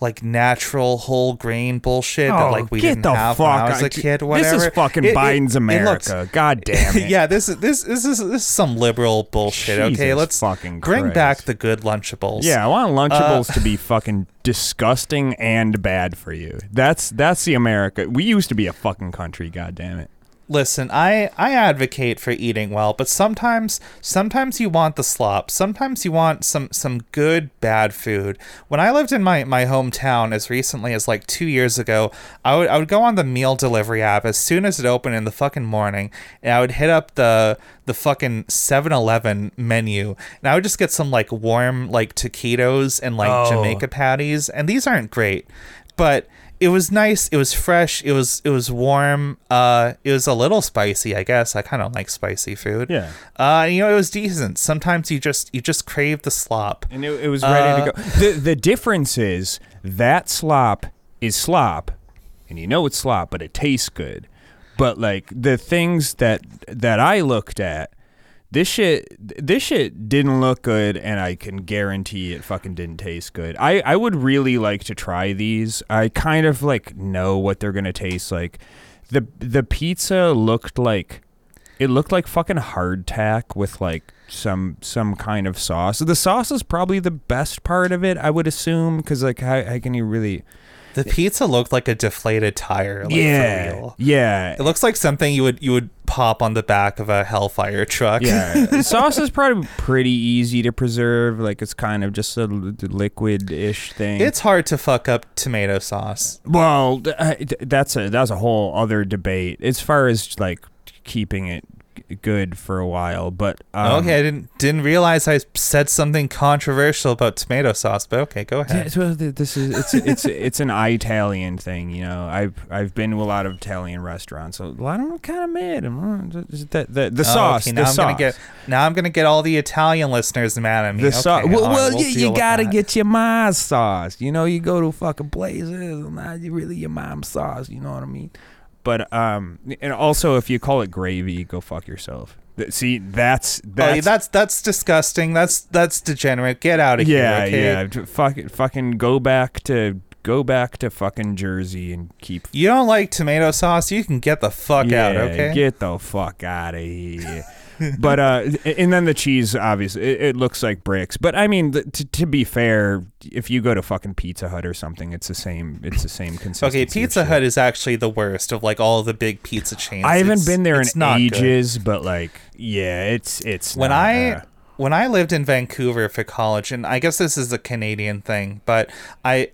like natural whole grain bullshit that Oh, like we get didn't the have fuck when I was a kid. Whatever. This is fucking It- it- Biden's it looks- America. God damn it. yeah, this is this this is this is some liberal bullshit. okay, let's fucking bring Christ. back the good Lunchables. Yeah, I want Lunchables Uh, to be fucking disgusting and bad for you. That's that's the America. We used to be a fucking country. God damn it. Listen, I I advocate for eating well, but sometimes sometimes you want the slop. Sometimes you want some some good bad food. When I lived in my my hometown as recently as like 2 years ago, I would I would go on the meal delivery app as soon as it opened in the fucking morning, and I would hit up the the fucking 7-Eleven menu, and I would just get some like warm like taquitos and like Oh. Jamaica patties, and these aren't great, but it was nice. It was fresh. It was it was warm. Uh, it was a little spicy, I guess. I kind of like spicy food. Yeah. Uh, you know, it was decent. Sometimes you just you just crave the slop. And it, it was ready Uh, to go. The the difference is that slop is slop, and you know it's slop, but it tastes good. But like the things that that I looked at, this shit this shit didn't look good, and I can guarantee it fucking didn't taste good. I I would really like to try these. I kind of like know what they're gonna taste like. the The pizza looked like it looked like fucking hardtack with like some some kind of sauce. The sauce is probably the best part of it, I would assume, because like how, how can you really? The pizza looked like a deflated tire. Like, For real. yeah, It looks like something you would you would pop on the back of a Hellfire truck. yeah. sauce is probably pretty easy to preserve. Like it's kind of just a liquid-ish thing. it's hard to fuck up tomato sauce. well, th- th- that's a that's a whole other debate as far as like keeping it g- good for a while. But um, okay, I didn't didn't realize I said something controversial about tomato sauce, but okay, go ahead. it's- well, this is it's it's it's an Italian thing, you know. I've I've been to a lot of Italian restaurants, so a lot of them kind of mad. The the, the Oh, sauce, okay, the now I'm sauce, gonna get now I'm gonna get all the Italian listeners mad at me. the okay, sauce. all Well, right, well we'll you, you gotta that. get your mom's sauce. You know, you go to fucking places, and not really your mom's sauce. You know what I mean? But um, and also if you call it gravy, go fuck yourself. See, that's Oh, that's yeah, that's that's disgusting. That's that's degenerate. Get out of yeah, here. Okay? yeah. Fucking fucking go back to go back to fucking Jersey and keep You don't like tomato sauce? You can get the fuck out. Yeah, Okay. Get the fuck out of here. But uh, and then the cheese, obviously, it, it looks like bricks. But I mean, th- to, to be fair, if you go to fucking Pizza Hut or something, it's the same. It's the same consistency. okay, Pizza. Hut is actually the worst of like all the big pizza chains. I haven't It's- been there in it's not good. ages, but like, yeah, it's it's when not, I uh, when I lived in Vancouver for college, and I guess this is a Canadian thing, but I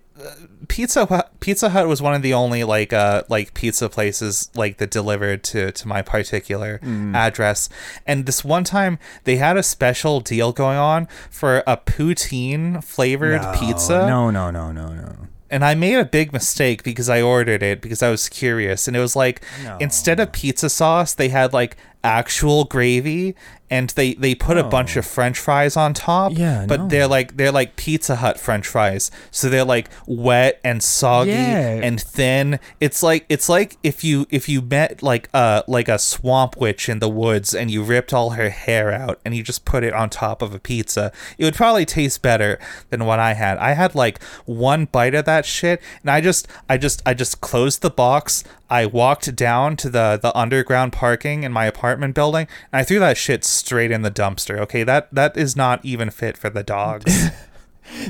Pizza Hut, Pizza Hut was one of the only like uh like pizza places like that delivered to to my particular Mm. address. And this one time they had a special deal going on for a poutine flavored no, pizza. No, no, no, no, no. And I made a big mistake because I ordered it because I was curious. And it was like No. instead of pizza sauce, they had like actual gravy and they they put a bunch Oh. of french fries on top Yeah, but no. they're like they're like pizza hut french fries so they're like wet and soggy Yeah. and thin it's like it's like if you if you met like uh like a swamp witch in the woods and you ripped all her hair out and you just put it on top of a pizza it would probably taste better than what i had i had like one bite of that shit and i just i just i just closed the box i walked down to the the underground parking in my apartment building and i threw that shit straight in the dumpster okay that that is not even fit for the dogs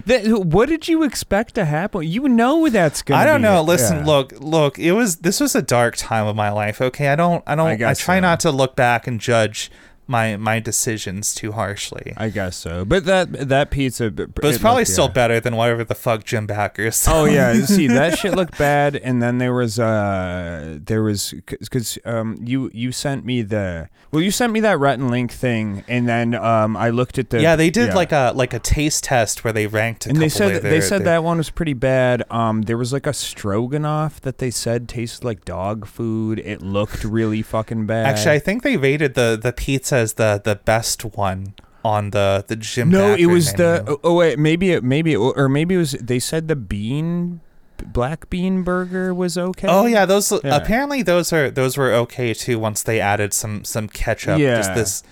That, what did you expect to happen? You know that's gonna. I don't know. it. Listen, Yeah. look, look. It was this was a dark time of my life. Okay, I don't, I don't, I I, try so. not to look back and judge my my decisions too harshly. I guess so. But that that pizza, but it's probably still better than whatever the fuck Jim Backers. Oh yeah, see that shit looked bad, and then there was uh there was because um you you sent me the well you sent me that Rhett and Link thing, and then um I looked at the yeah, they did yeah. like a like a taste test where they ranked. A and they said of they said their- that one was pretty bad. Um, there was like a stroganoff that they said tasted like dog food. It looked really fucking bad. Actually, I think they rated the the pizza as the the best one on the the Jim. no, it was the menu. oh, oh wait maybe it maybe it, or maybe it was they said the bean black bean burger was okay. Oh yeah, those Yeah. apparently those are those were okay too once they added some some ketchup. Yeah. Just this,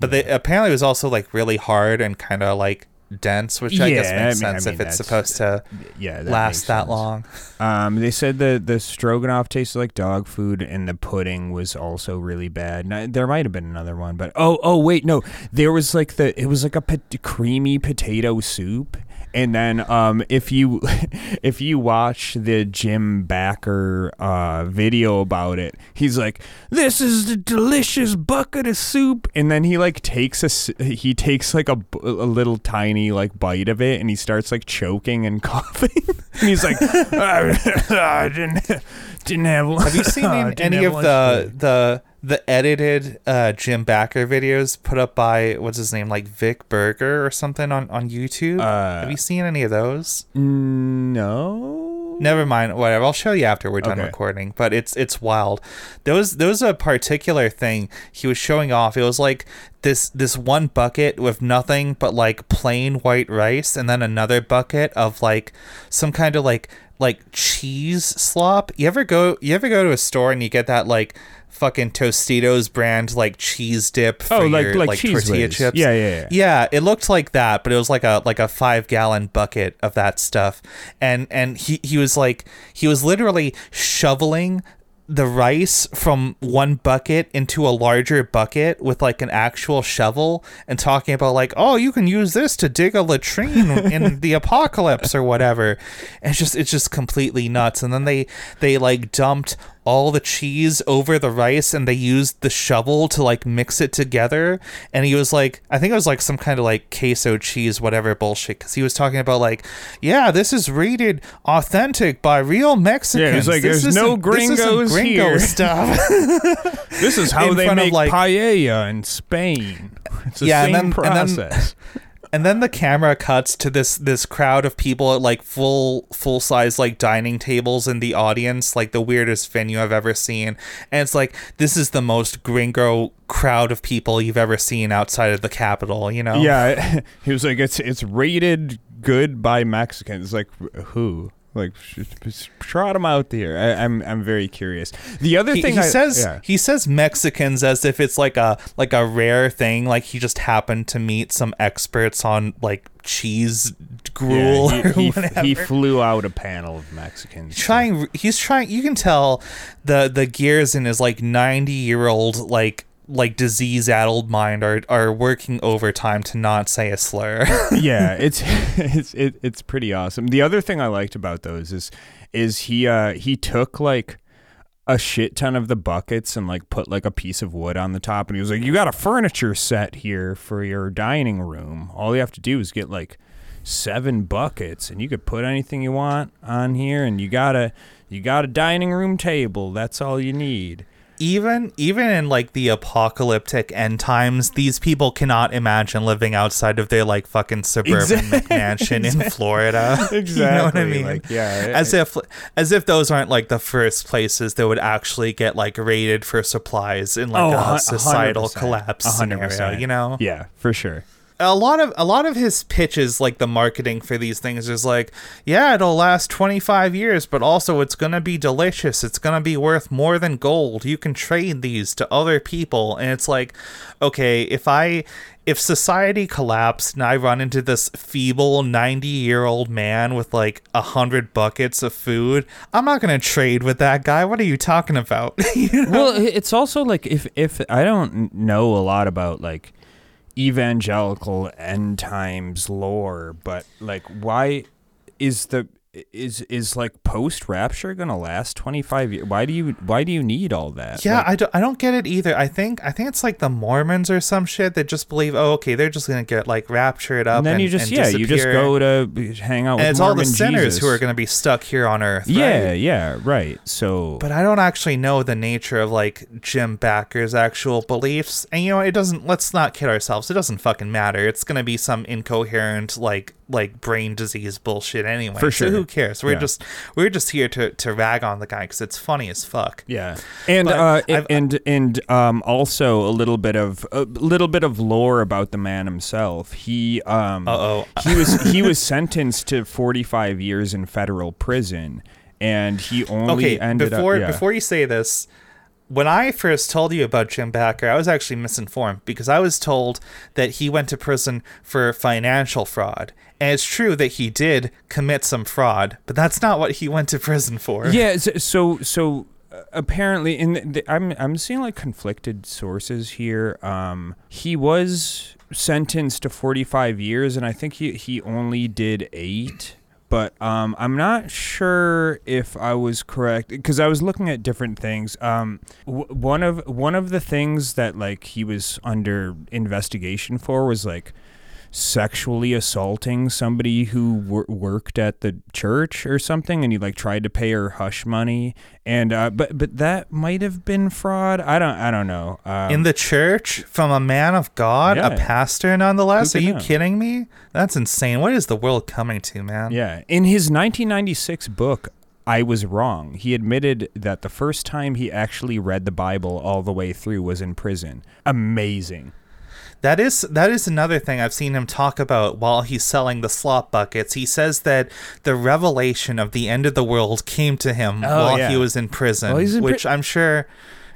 but they apparently it was also like really hard and kind of like dense, which I guess makes I mean- I sense mean, if it's supposed to yeah, that last that long. Um, they said the the stroganoff tasted like dog food, and the pudding was also really bad. Now, there might have been another one, but oh oh wait no, there was like the it was like a pot- creamy potato soup. And then, um, if you if you watch the Jim Backer uh, video about it, he's like, "This is the delicious bucket of soup," and then he like takes a he takes like a, a little tiny like bite of it, and he starts like choking and coughing, and he's like, I didn't didn't have. Have you seen I any, any of the today." the the edited uh, Jim Backer videos put up by what's his name, like Vic Berger or something on on YouTube? Uh, Have you seen any of those? No. Never mind, whatever. I'll show you after we're done Okay. recording. But it's it's wild. There was there was a particular thing he was showing off. It was like this this one bucket with nothing but like plain white rice, and then another bucket of like some kind of like like cheese slop. You ever go you ever go to a store and you get that like fucking Tostitos brand like cheese dip oh, for Oh, like your, like, cheese tortilla whiz. chips? Yeah, yeah, yeah. Yeah, it looked like that, but it was like a like a five gallon bucket of that stuff. And and he, he was like he was literally shoveling the rice from one bucket into a larger bucket with like an actual shovel and talking about like oh you can use this to dig a latrine in the apocalypse or whatever. And it's just it's just completely nuts. And then they they like dumped all the cheese over the rice and they used the shovel to like mix it together and he was like i think it was like some kind of like queso cheese whatever bullshit because he was talking about like yeah this is rated authentic by real mexicans like, This "There's no gringos gringo here." stuff This is how in they front of, make like- paella in Spain. It's the Yeah, same and then- process. and then the camera cuts to this this crowd of people at like full full size like dining tables in the audience like the weirdest venue i've ever seen and it's like this is the most gringo crowd of people you've ever seen outside of the capital you know Yeah, he was like, it's it's rated good by Mexicans. Like who? Like trot him out there. I, I'm I'm very curious. The other he, thing he I, says yeah. he says Mexicans as if it's like a like a rare thing like he just happened to meet some experts on like cheese gruel Yeah, he, he, he flew out a panel of Mexicans. trying he's trying you can tell the the gears in his like 90 year old like like disease addled mind are are working overtime to not say a slur yeah, it's it's it, it's pretty awesome. The other thing I liked about those is is he uh he took like a shit ton of the buckets and like put like a piece of wood on the top and he was like you got a furniture set here for your dining room. All you have to do is get like seven buckets and you could put anything you want on here and you got a you got a dining room table. That's all you need. Even even in like the apocalyptic end times, these people cannot imagine living outside of their like fucking suburban Exact- mansion in Florida. Exactly. You know what I mean? Like, yeah. as if as if those aren't like the first places that would actually get like raided for supplies in like Oh, a societal 100%. collapse A hundred scenario. percent. You know, yeah, for sure. A lot of a lot of his pitches like the marketing for these things is like yeah it'll last 25 years but also it's gonna be delicious. It's gonna be worth more than gold. You can trade these to other people. And it's like okay if i if society collapsed and i run into this feeble 90 year old man with like a hundred buckets of food i'm not gonna trade with that guy. What are you talking about? You know? well, it's also like if if I don't know a lot about like evangelical end times lore, but like why is the is is like post rapture gonna last 25 years why do you why do you need all that Yeah, Like, I, don't, I don't get it either. I think I think it's like the Mormons or some shit that just believe, oh, okay, they're just gonna get like raptured up, and then and you just yeah you just go to uh, hang out with and it's all the sinners Jesus. who are gonna be stuck here on Earth. yeah yeah right so But I don't actually know the nature of like Jim Backer's actual beliefs, and you know, it doesn't. Let's not kid ourselves. It doesn't fucking matter. It's gonna be some incoherent like like brain disease bullshit anyway. For So sure. who cares? We're Yeah. just we're just here to to rag on the guy because it's funny as fuck. Yeah, and uh, I've- and and um, also a little bit of a little bit of lore about the man himself. He um, Uh-oh. he was he was sentenced to forty five years in federal prison, and he only okay ended before up yeah. before you say this when i first told you about jim backer i was actually misinformed because i was told that he went to prison for financial fraud and it's true that he did commit some fraud but that's not what he went to prison for Yeah, so so, uh, apparently, the, I'm I'm seeing like conflicted sources here. Um, he was sentenced to 45 years, and I think he he only did eight. But um, I'm not sure if I was correct because I was looking at different things. Um, w- one of one of the things that like he was under investigation for was like sexually assaulting somebody who wor- worked at the church or something and he like tried to pay her hush money and uh but but that might have been fraud? I don't i don't know um, in the church? From a man of god? A pastor nonetheless? Are you know? kidding me? That's insane. What is the world coming to man? Yeah. In his 1996 book I was wrong. He admitted that the first time he actually read the Bible all the way through was in prison. Amazing. That is that is another thing I've seen him talk about while he's selling the slop buckets. He says that the revelation of the end of the world came to him Oh, while yeah. he was in prison, Well, in pri- which I'm sure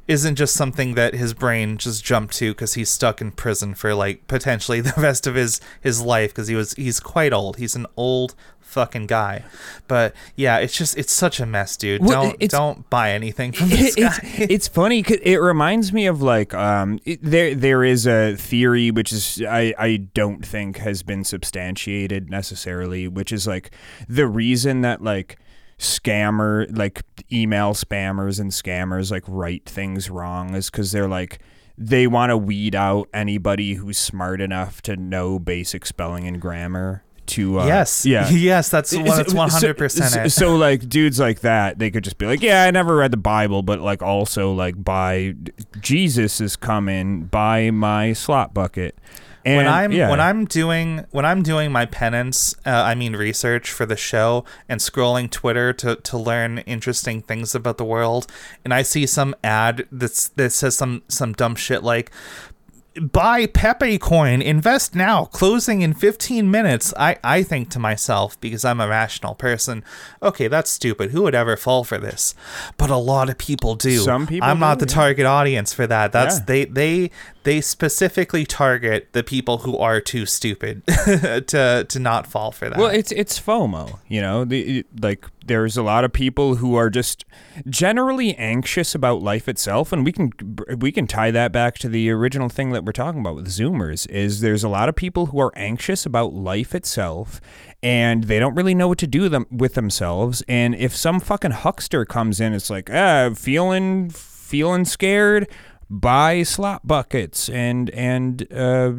isn't just something that his brain just jumped to because he's stuck in prison for like potentially the rest of his his life because he was he's quite old. He's an old fucking guy. But yeah, it's just it's such a mess, dude. Well, don't don't buy anything from this It- it's, guy. it's funny 'cause it reminds me of like um it, there there is a theory which is I I don't think has been substantiated necessarily which is like the reason that like scammer like email spammers and scammers like write things wrong is cuz they're like they want to weed out anybody who's smart enough to know basic spelling and grammar to uh, yes. yeah Yes, that's so- that's one hundred percent so, it. so, like dudes like that, they could just be like, "Yeah, I never read the Bible, but like also like by Jesus is coming, by my slot bucket." And when I'm yeah. when I'm doing when I'm doing my penance, uh, I mean research for the show and scrolling Twitter to, to learn interesting things about the world, and I see some ad that's that says some some dumb shit like buy Pepe coin, invest now, closing in 15 minutes. I, I think to myself, because I'm a rational person, okay, that's stupid. Who would ever fall for this? But a lot of people do. Some people I'm not the yeah. target audience for that. That's Yeah. they they they specifically target the people who are too stupid to to not fall for that. Well, it's it's FOMO, you know. The, like there's a lot of people who are just generally anxious about life itself, and we can we can tie that back to the original thing that we're talking about with Zoomers. Is there's a lot of people who are anxious about life itself, and they don't really know what to do them with themselves. And if some fucking huckster comes in, it's like, ah, feeling feeling scared buy slot buckets and and uh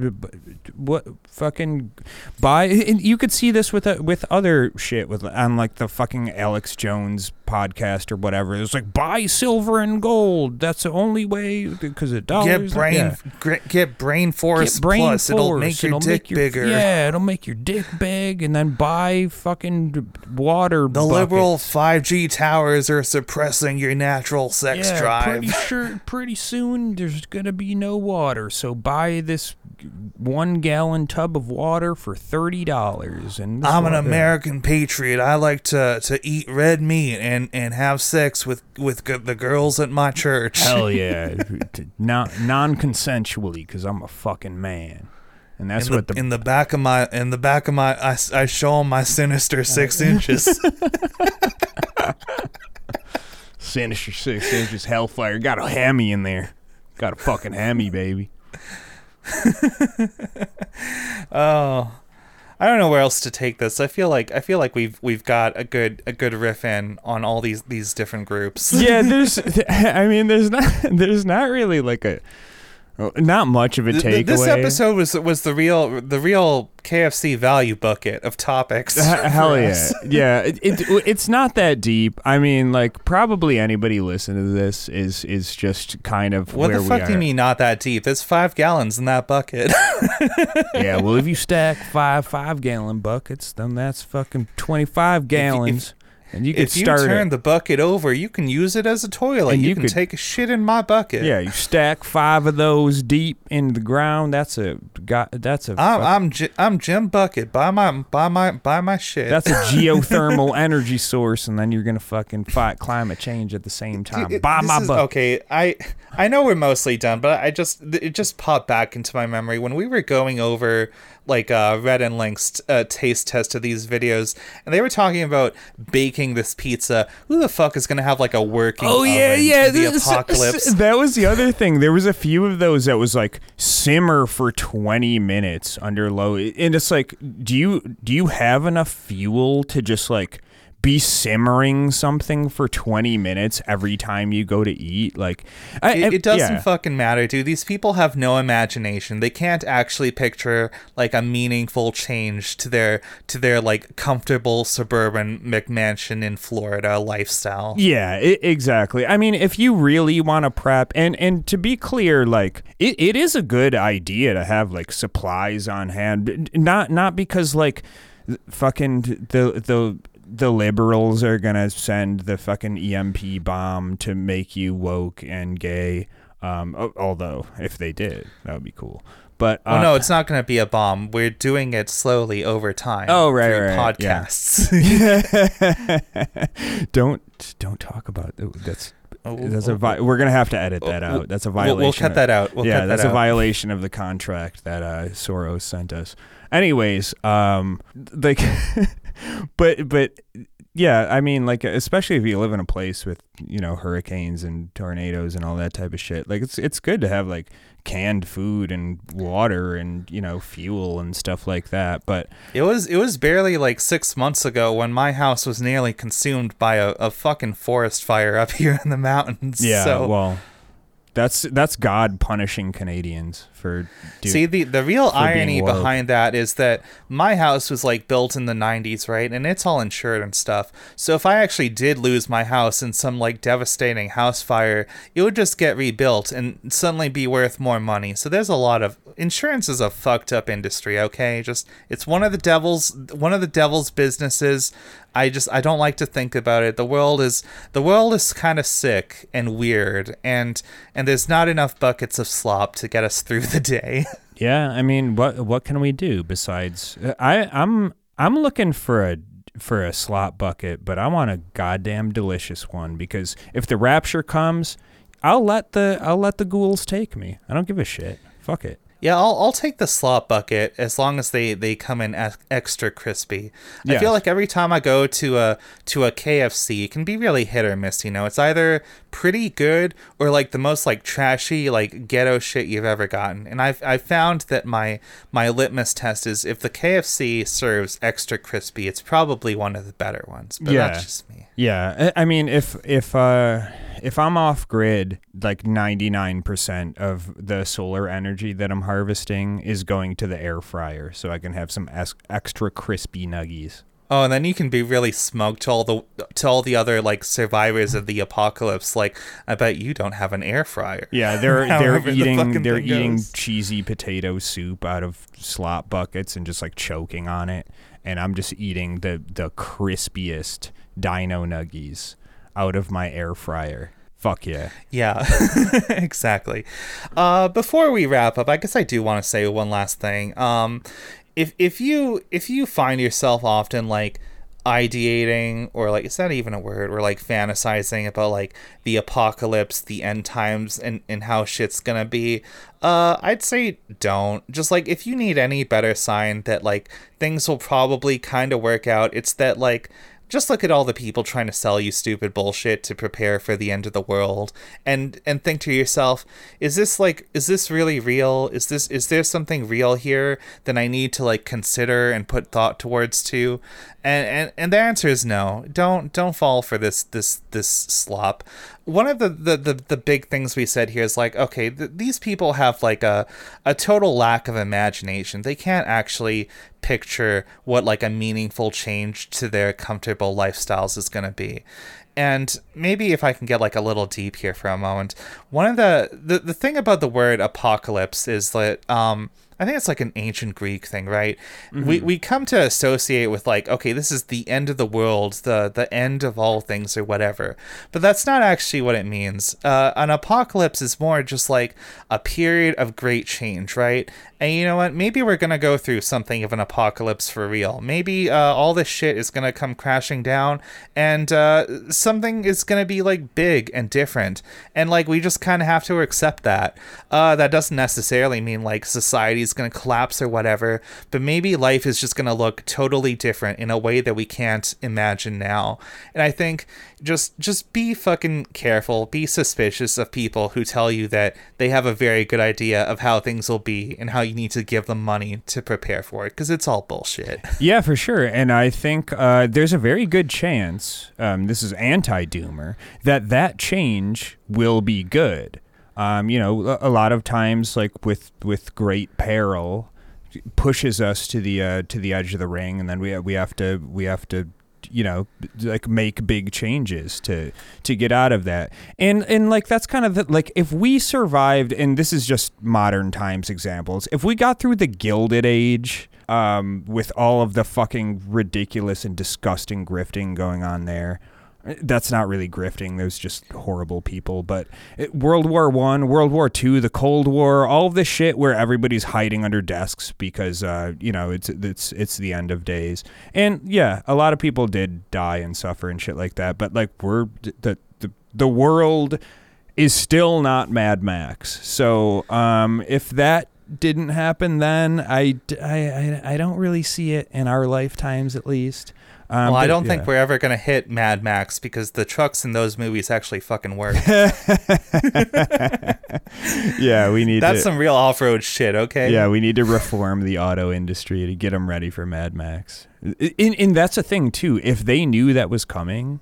what fucking buy and you could see this with uh, with other shit with on like the fucking Alex Jones podcast or whatever. It's like buy silver and gold. That's the only way because it dollars. Get brain, yeah. gr- get brain force Get brain plus. It'll make your it'll dick make your- bigger. Yeah, it'll make your dick big, and then buy fucking water. The liberal 5G towers are suppressing your natural sex yeah, drive. pretty sure. Pretty soon, there's gonna be no water. So buy this one gallon tub of water for thirty dollars. And I'm an American patriot. I like to, to eat red meat and, and have sex with with g- the girls at my church. Hell yeah, non non consensually, because I'm a fucking man, and that's in the, what the in the back of my in the back of my I, I show 'em my sinister uh, six inches. sinister six inches hellfire got a hammy in there. Got a fucking hammy, baby. oh, I don't know where else to take this. I feel like I feel like we've we've got a good a good riff in on all these these different groups. yeah, there's. I mean, there's not. There's not really like a. Not much of a th- takeaway. this episode was was the real the real KFC value bucket of topics. H- Hell yeah, yeah. It, it it's not that deep. I mean, like probably anybody listening to this is is just kind of What where the fuck do you mean not that deep? There's five gallons in that bucket. Yeah, well, if you stack five five gallon buckets, then that's fucking twenty five gallons, and you can if you start. turn the bucket over, you can use it as a toilet. And You, you can could- take a shit in my bucket. yeah, you stack five of those deep into the ground. That's a got. That's a. I'm I'm Ji- I'm Jim Bucket. Buy my buy my buy my shit. that's a geothermal energy source, and then you're gonna fucking fight climate change at the same time. It- Buy my is- bucket. Okay, I I know we're mostly done, but I just it just popped back into my memory when we were going over like uh, Rhett and Link's uh, taste test of these videos, and they were talking about baking this pizza. Who the fuck is gonna have like a working? Oh yeah, yeah. the this- apocalypse. That was the other thing. There was a few of those that was like simmer for twenty minutes under low, and it's like, do you do you have enough fuel to just like be simmering something for twenty minutes every time you go to eat? Like, I, It, it doesn't yeah. fucking matter, dude. These people have no imagination. They can't actually picture like a meaningful change to their to their like comfortable suburban McMansion in Florida lifestyle. Yeah, i exactly. I mean, if you really want to prep, and and to be clear, like it, it is a good idea to have like supplies on hand. Not not because like fucking the the the liberals are gonna send the fucking EMP bomb to make you woke and gay. Um, although if they did, that would be cool. But uh, Oh no, it's not going to be a bomb. We're doing it slowly over time. Oh, right, through right, yeah. podcasts. don't don't talk about that's Oh, that's a oh, vi- we're gonna have to edit that we'll- out. That's a We'll, violation. we'll cut of- that out. We'll yeah, that's that a violation of the contract that uh, Soros sent us. Anyways, um, like, but but yeah, I mean, like, especially if you live in a place with you know hurricanes and tornadoes and all that type of shit, like it's it's good to have like canned food and water and you know fuel and stuff like that. But It was it was barely like six months ago when my house was nearly consumed by a, a fucking forest fire up here in the mountains. yeah, so, well, that's that's God punishing Canadians for do- See the the real irony behind that is that my house was like built in the 90s, right? And it's all insured and stuff. So if I actually did lose my house in some like devastating house fire, it would just get rebuilt and suddenly be worth more money. So there's a lot of insurance is a fucked up industry, okay? Just it's one of the devil's one of the devil's businesses. I just I don't like to think about it. The world is the world is kind of sick and weird and and there's not enough buckets of slop to get us through the day. Yeah, I mean, what what can we do besides? I I'm I'm looking for a for a slop bucket, but I want a goddamn delicious one because if the rapture comes, I'll let the I'll let the ghouls take me. I don't give a shit. Fuck it. Yeah, I'll, I'll take the slop bucket as long as they, they come in ex- extra crispy. I Yes. feel like every time I go to a to a KFC, it can be really hit or miss. You know, it's either pretty good or like the most like trashy like ghetto shit you've ever gotten. And I've I found that my my litmus test is if the KFC serves extra crispy, it's probably one of the better ones. But Yeah. that's just me. Yeah, I I mean, if if uh if I'm off grid, like 99% of the solar energy that I'm harvesting is going to the air fryer, so I can have some es- extra crispy nuggies. Oh, and then you can be really smug to all the to all the other like survivors of the apocalypse. Like, I bet you don't have an air fryer. Yeah, they're they're However the eating they're eating goes. cheesy potato soup out of slop buckets and just like choking on it, and I'm just eating the the crispiest dino nuggies out of my air fryer. Fuck yeah. Yeah, exactly. Uh, before we wrap up, I guess I do want to say one last thing. Um, if if you if you find yourself often like ideating or like is that even a word or like fantasizing about like the apocalypse the end times and and how shit's gonna be uh i'd say don't just like if you need any better sign that like things will probably kind of work out it's that like just look at all the people trying to sell you stupid bullshit to prepare for the end of the world and and think to yourself is this like is this really real? Is this is there something real here that i need to like consider and put thought towards too and and, and the answer is no don't don't fall for this this this slop one of the, the, the, the big things we said here is like, okay, th- these people have like a, a total lack of imagination. They can't actually picture what like a meaningful change to their comfortable lifestyles is going to be. And maybe if I can get like a little deep here for a moment, one of the, the, the thing about the word apocalypse is that, um, I think it's like an ancient Greek thing, right? We we come to associate with like, okay, this is the end of the world, the the end of all things or whatever. But that's not actually what it means. Uh, an apocalypse is more just like a period of great change, right? And you know what? Maybe we're gonna go through something of an apocalypse for real. Maybe uh, all this shit is gonna come crashing down, and uh, something is gonna be like big and different, and like we just kind of have to accept that. Uh, that doesn't necessarily mean like society gonna collapse or whatever, but maybe life is just gonna look totally different in a way that we can't imagine now. And I think just just be fucking careful, be suspicious of people who tell you that they have a very good idea of how things will be and how you need to give them money to prepare for it because it's all bullshit. Yeah, for sure. And I think uh, there's a very good chance, um, this is anti doomer, that that change will be good. Um, you know, a, lot of times, like with, with great peril, pushes us to the uh, to the edge of the ring, and then we we have to we have to you know like make big changes to to get out of that. And and like that's kind of the, like if we survived and this is just modern times examples if we got through the gilded age um with all of the fucking ridiculous and disgusting grifting going on there that's not really grifting those just horrible people but it, world war one world war two the cold war all of this shit where everybody's hiding under desks because uh, you know it's it's it's the end of days. And yeah a lot of people did die and suffer and shit like that but like we're the the, the world is still not mad max. So um if that didn't happen then I, I, I, I don't really see it in our lifetimes at least um, well, I don't yeah. think we're ever gonna hit Mad Max because the trucks in those movies actually fucking work. yeah, we need That's to. some real off-road shit. Okay. yeah, we need to reform the auto industry to get them ready for Mad Max. And, and that's a thing too. If they knew that was coming,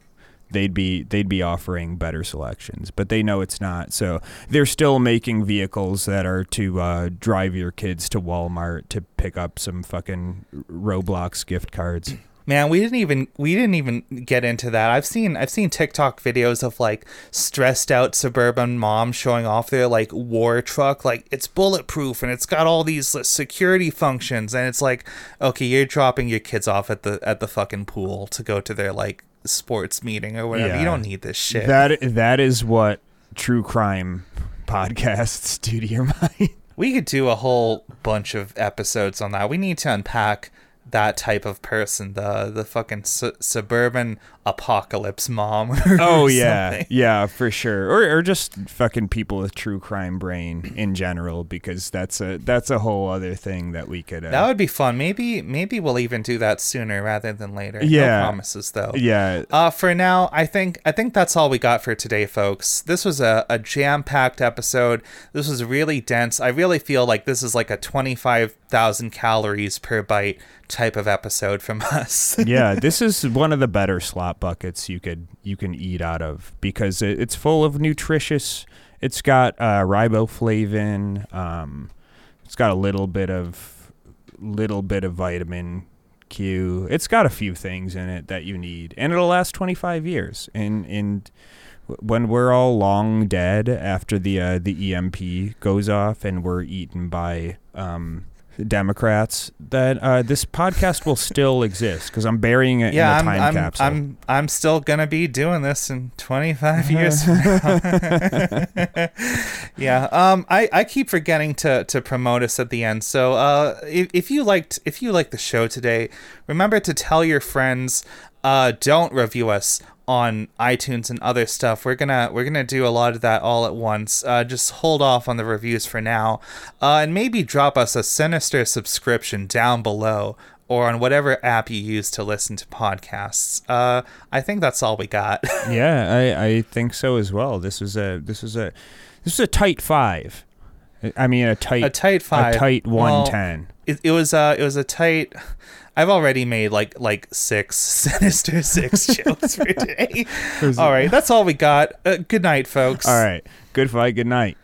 they'd be they'd be offering better selections. But they know it's not, so they're still making vehicles that are to uh, drive your kids to Walmart to pick up some fucking Roblox gift cards. Man, we didn't even we didn't even get into that. I've seen I've seen TikTok videos of like stressed out suburban moms showing off their like war truck, like it's bulletproof and it's got all these like, security functions, and it's like, okay, you're dropping your kids off at the at the fucking pool to go to their like sports meeting or whatever. Yeah. You don't need this shit. That that is what true crime podcasts do to your mind. we could do a whole bunch of episodes on that. We need to unpack that type of person, the the fucking su- suburban apocalypse mom. Oh yeah, something. yeah, for sure. Or or just fucking people with true crime brain in general, because that's a that's a whole other thing that we could. Uh, That would be fun. Maybe maybe we'll even do that sooner rather than later. Yeah. No promises though. yeah, Uh, for now, I think I think that's all we got for today, folks. This was a, a jam-packed episode. This was really dense. I really feel like this is like a twenty-five thousand calories per bite type of episode from us. yeah. This is one of the better buckets you could you can eat out of because it, it's full of nutritious. It's got uh, riboflavin. Um, it's got a little bit of little bit of vitamin Q. It's got a few things in it that you need, and it'll last 25 years. And and when we're all long dead after the uh, the EMP goes off and we're eaten by um, Democrats, that uh, this podcast will still exist because I'm burying it yeah, in a I'm, time I'm, capsule. I'm I'm still gonna be doing this in 25 years. yeah. Um. I, I keep forgetting to, to promote us at the end. So uh, if, if you liked if you liked the show today, remember to tell your friends. Uh, don't review us on iTunes and other stuff. We're gonna we're gonna do a lot of that all at once. Uh, just hold off on the reviews for now, uh, and maybe drop us a sinister subscription down below or on whatever app you use to listen to podcasts. Uh, I think that's all we got. yeah, I, I think so as well. This was a this was a this was a tight five. I mean a tight a tight five, a tight Well, one ten. it, it was uh it was a tight. I've already made like like six sinister six jokes for today. All right, that's all we got. Uh, good night, folks. All right. Good fight. Good night.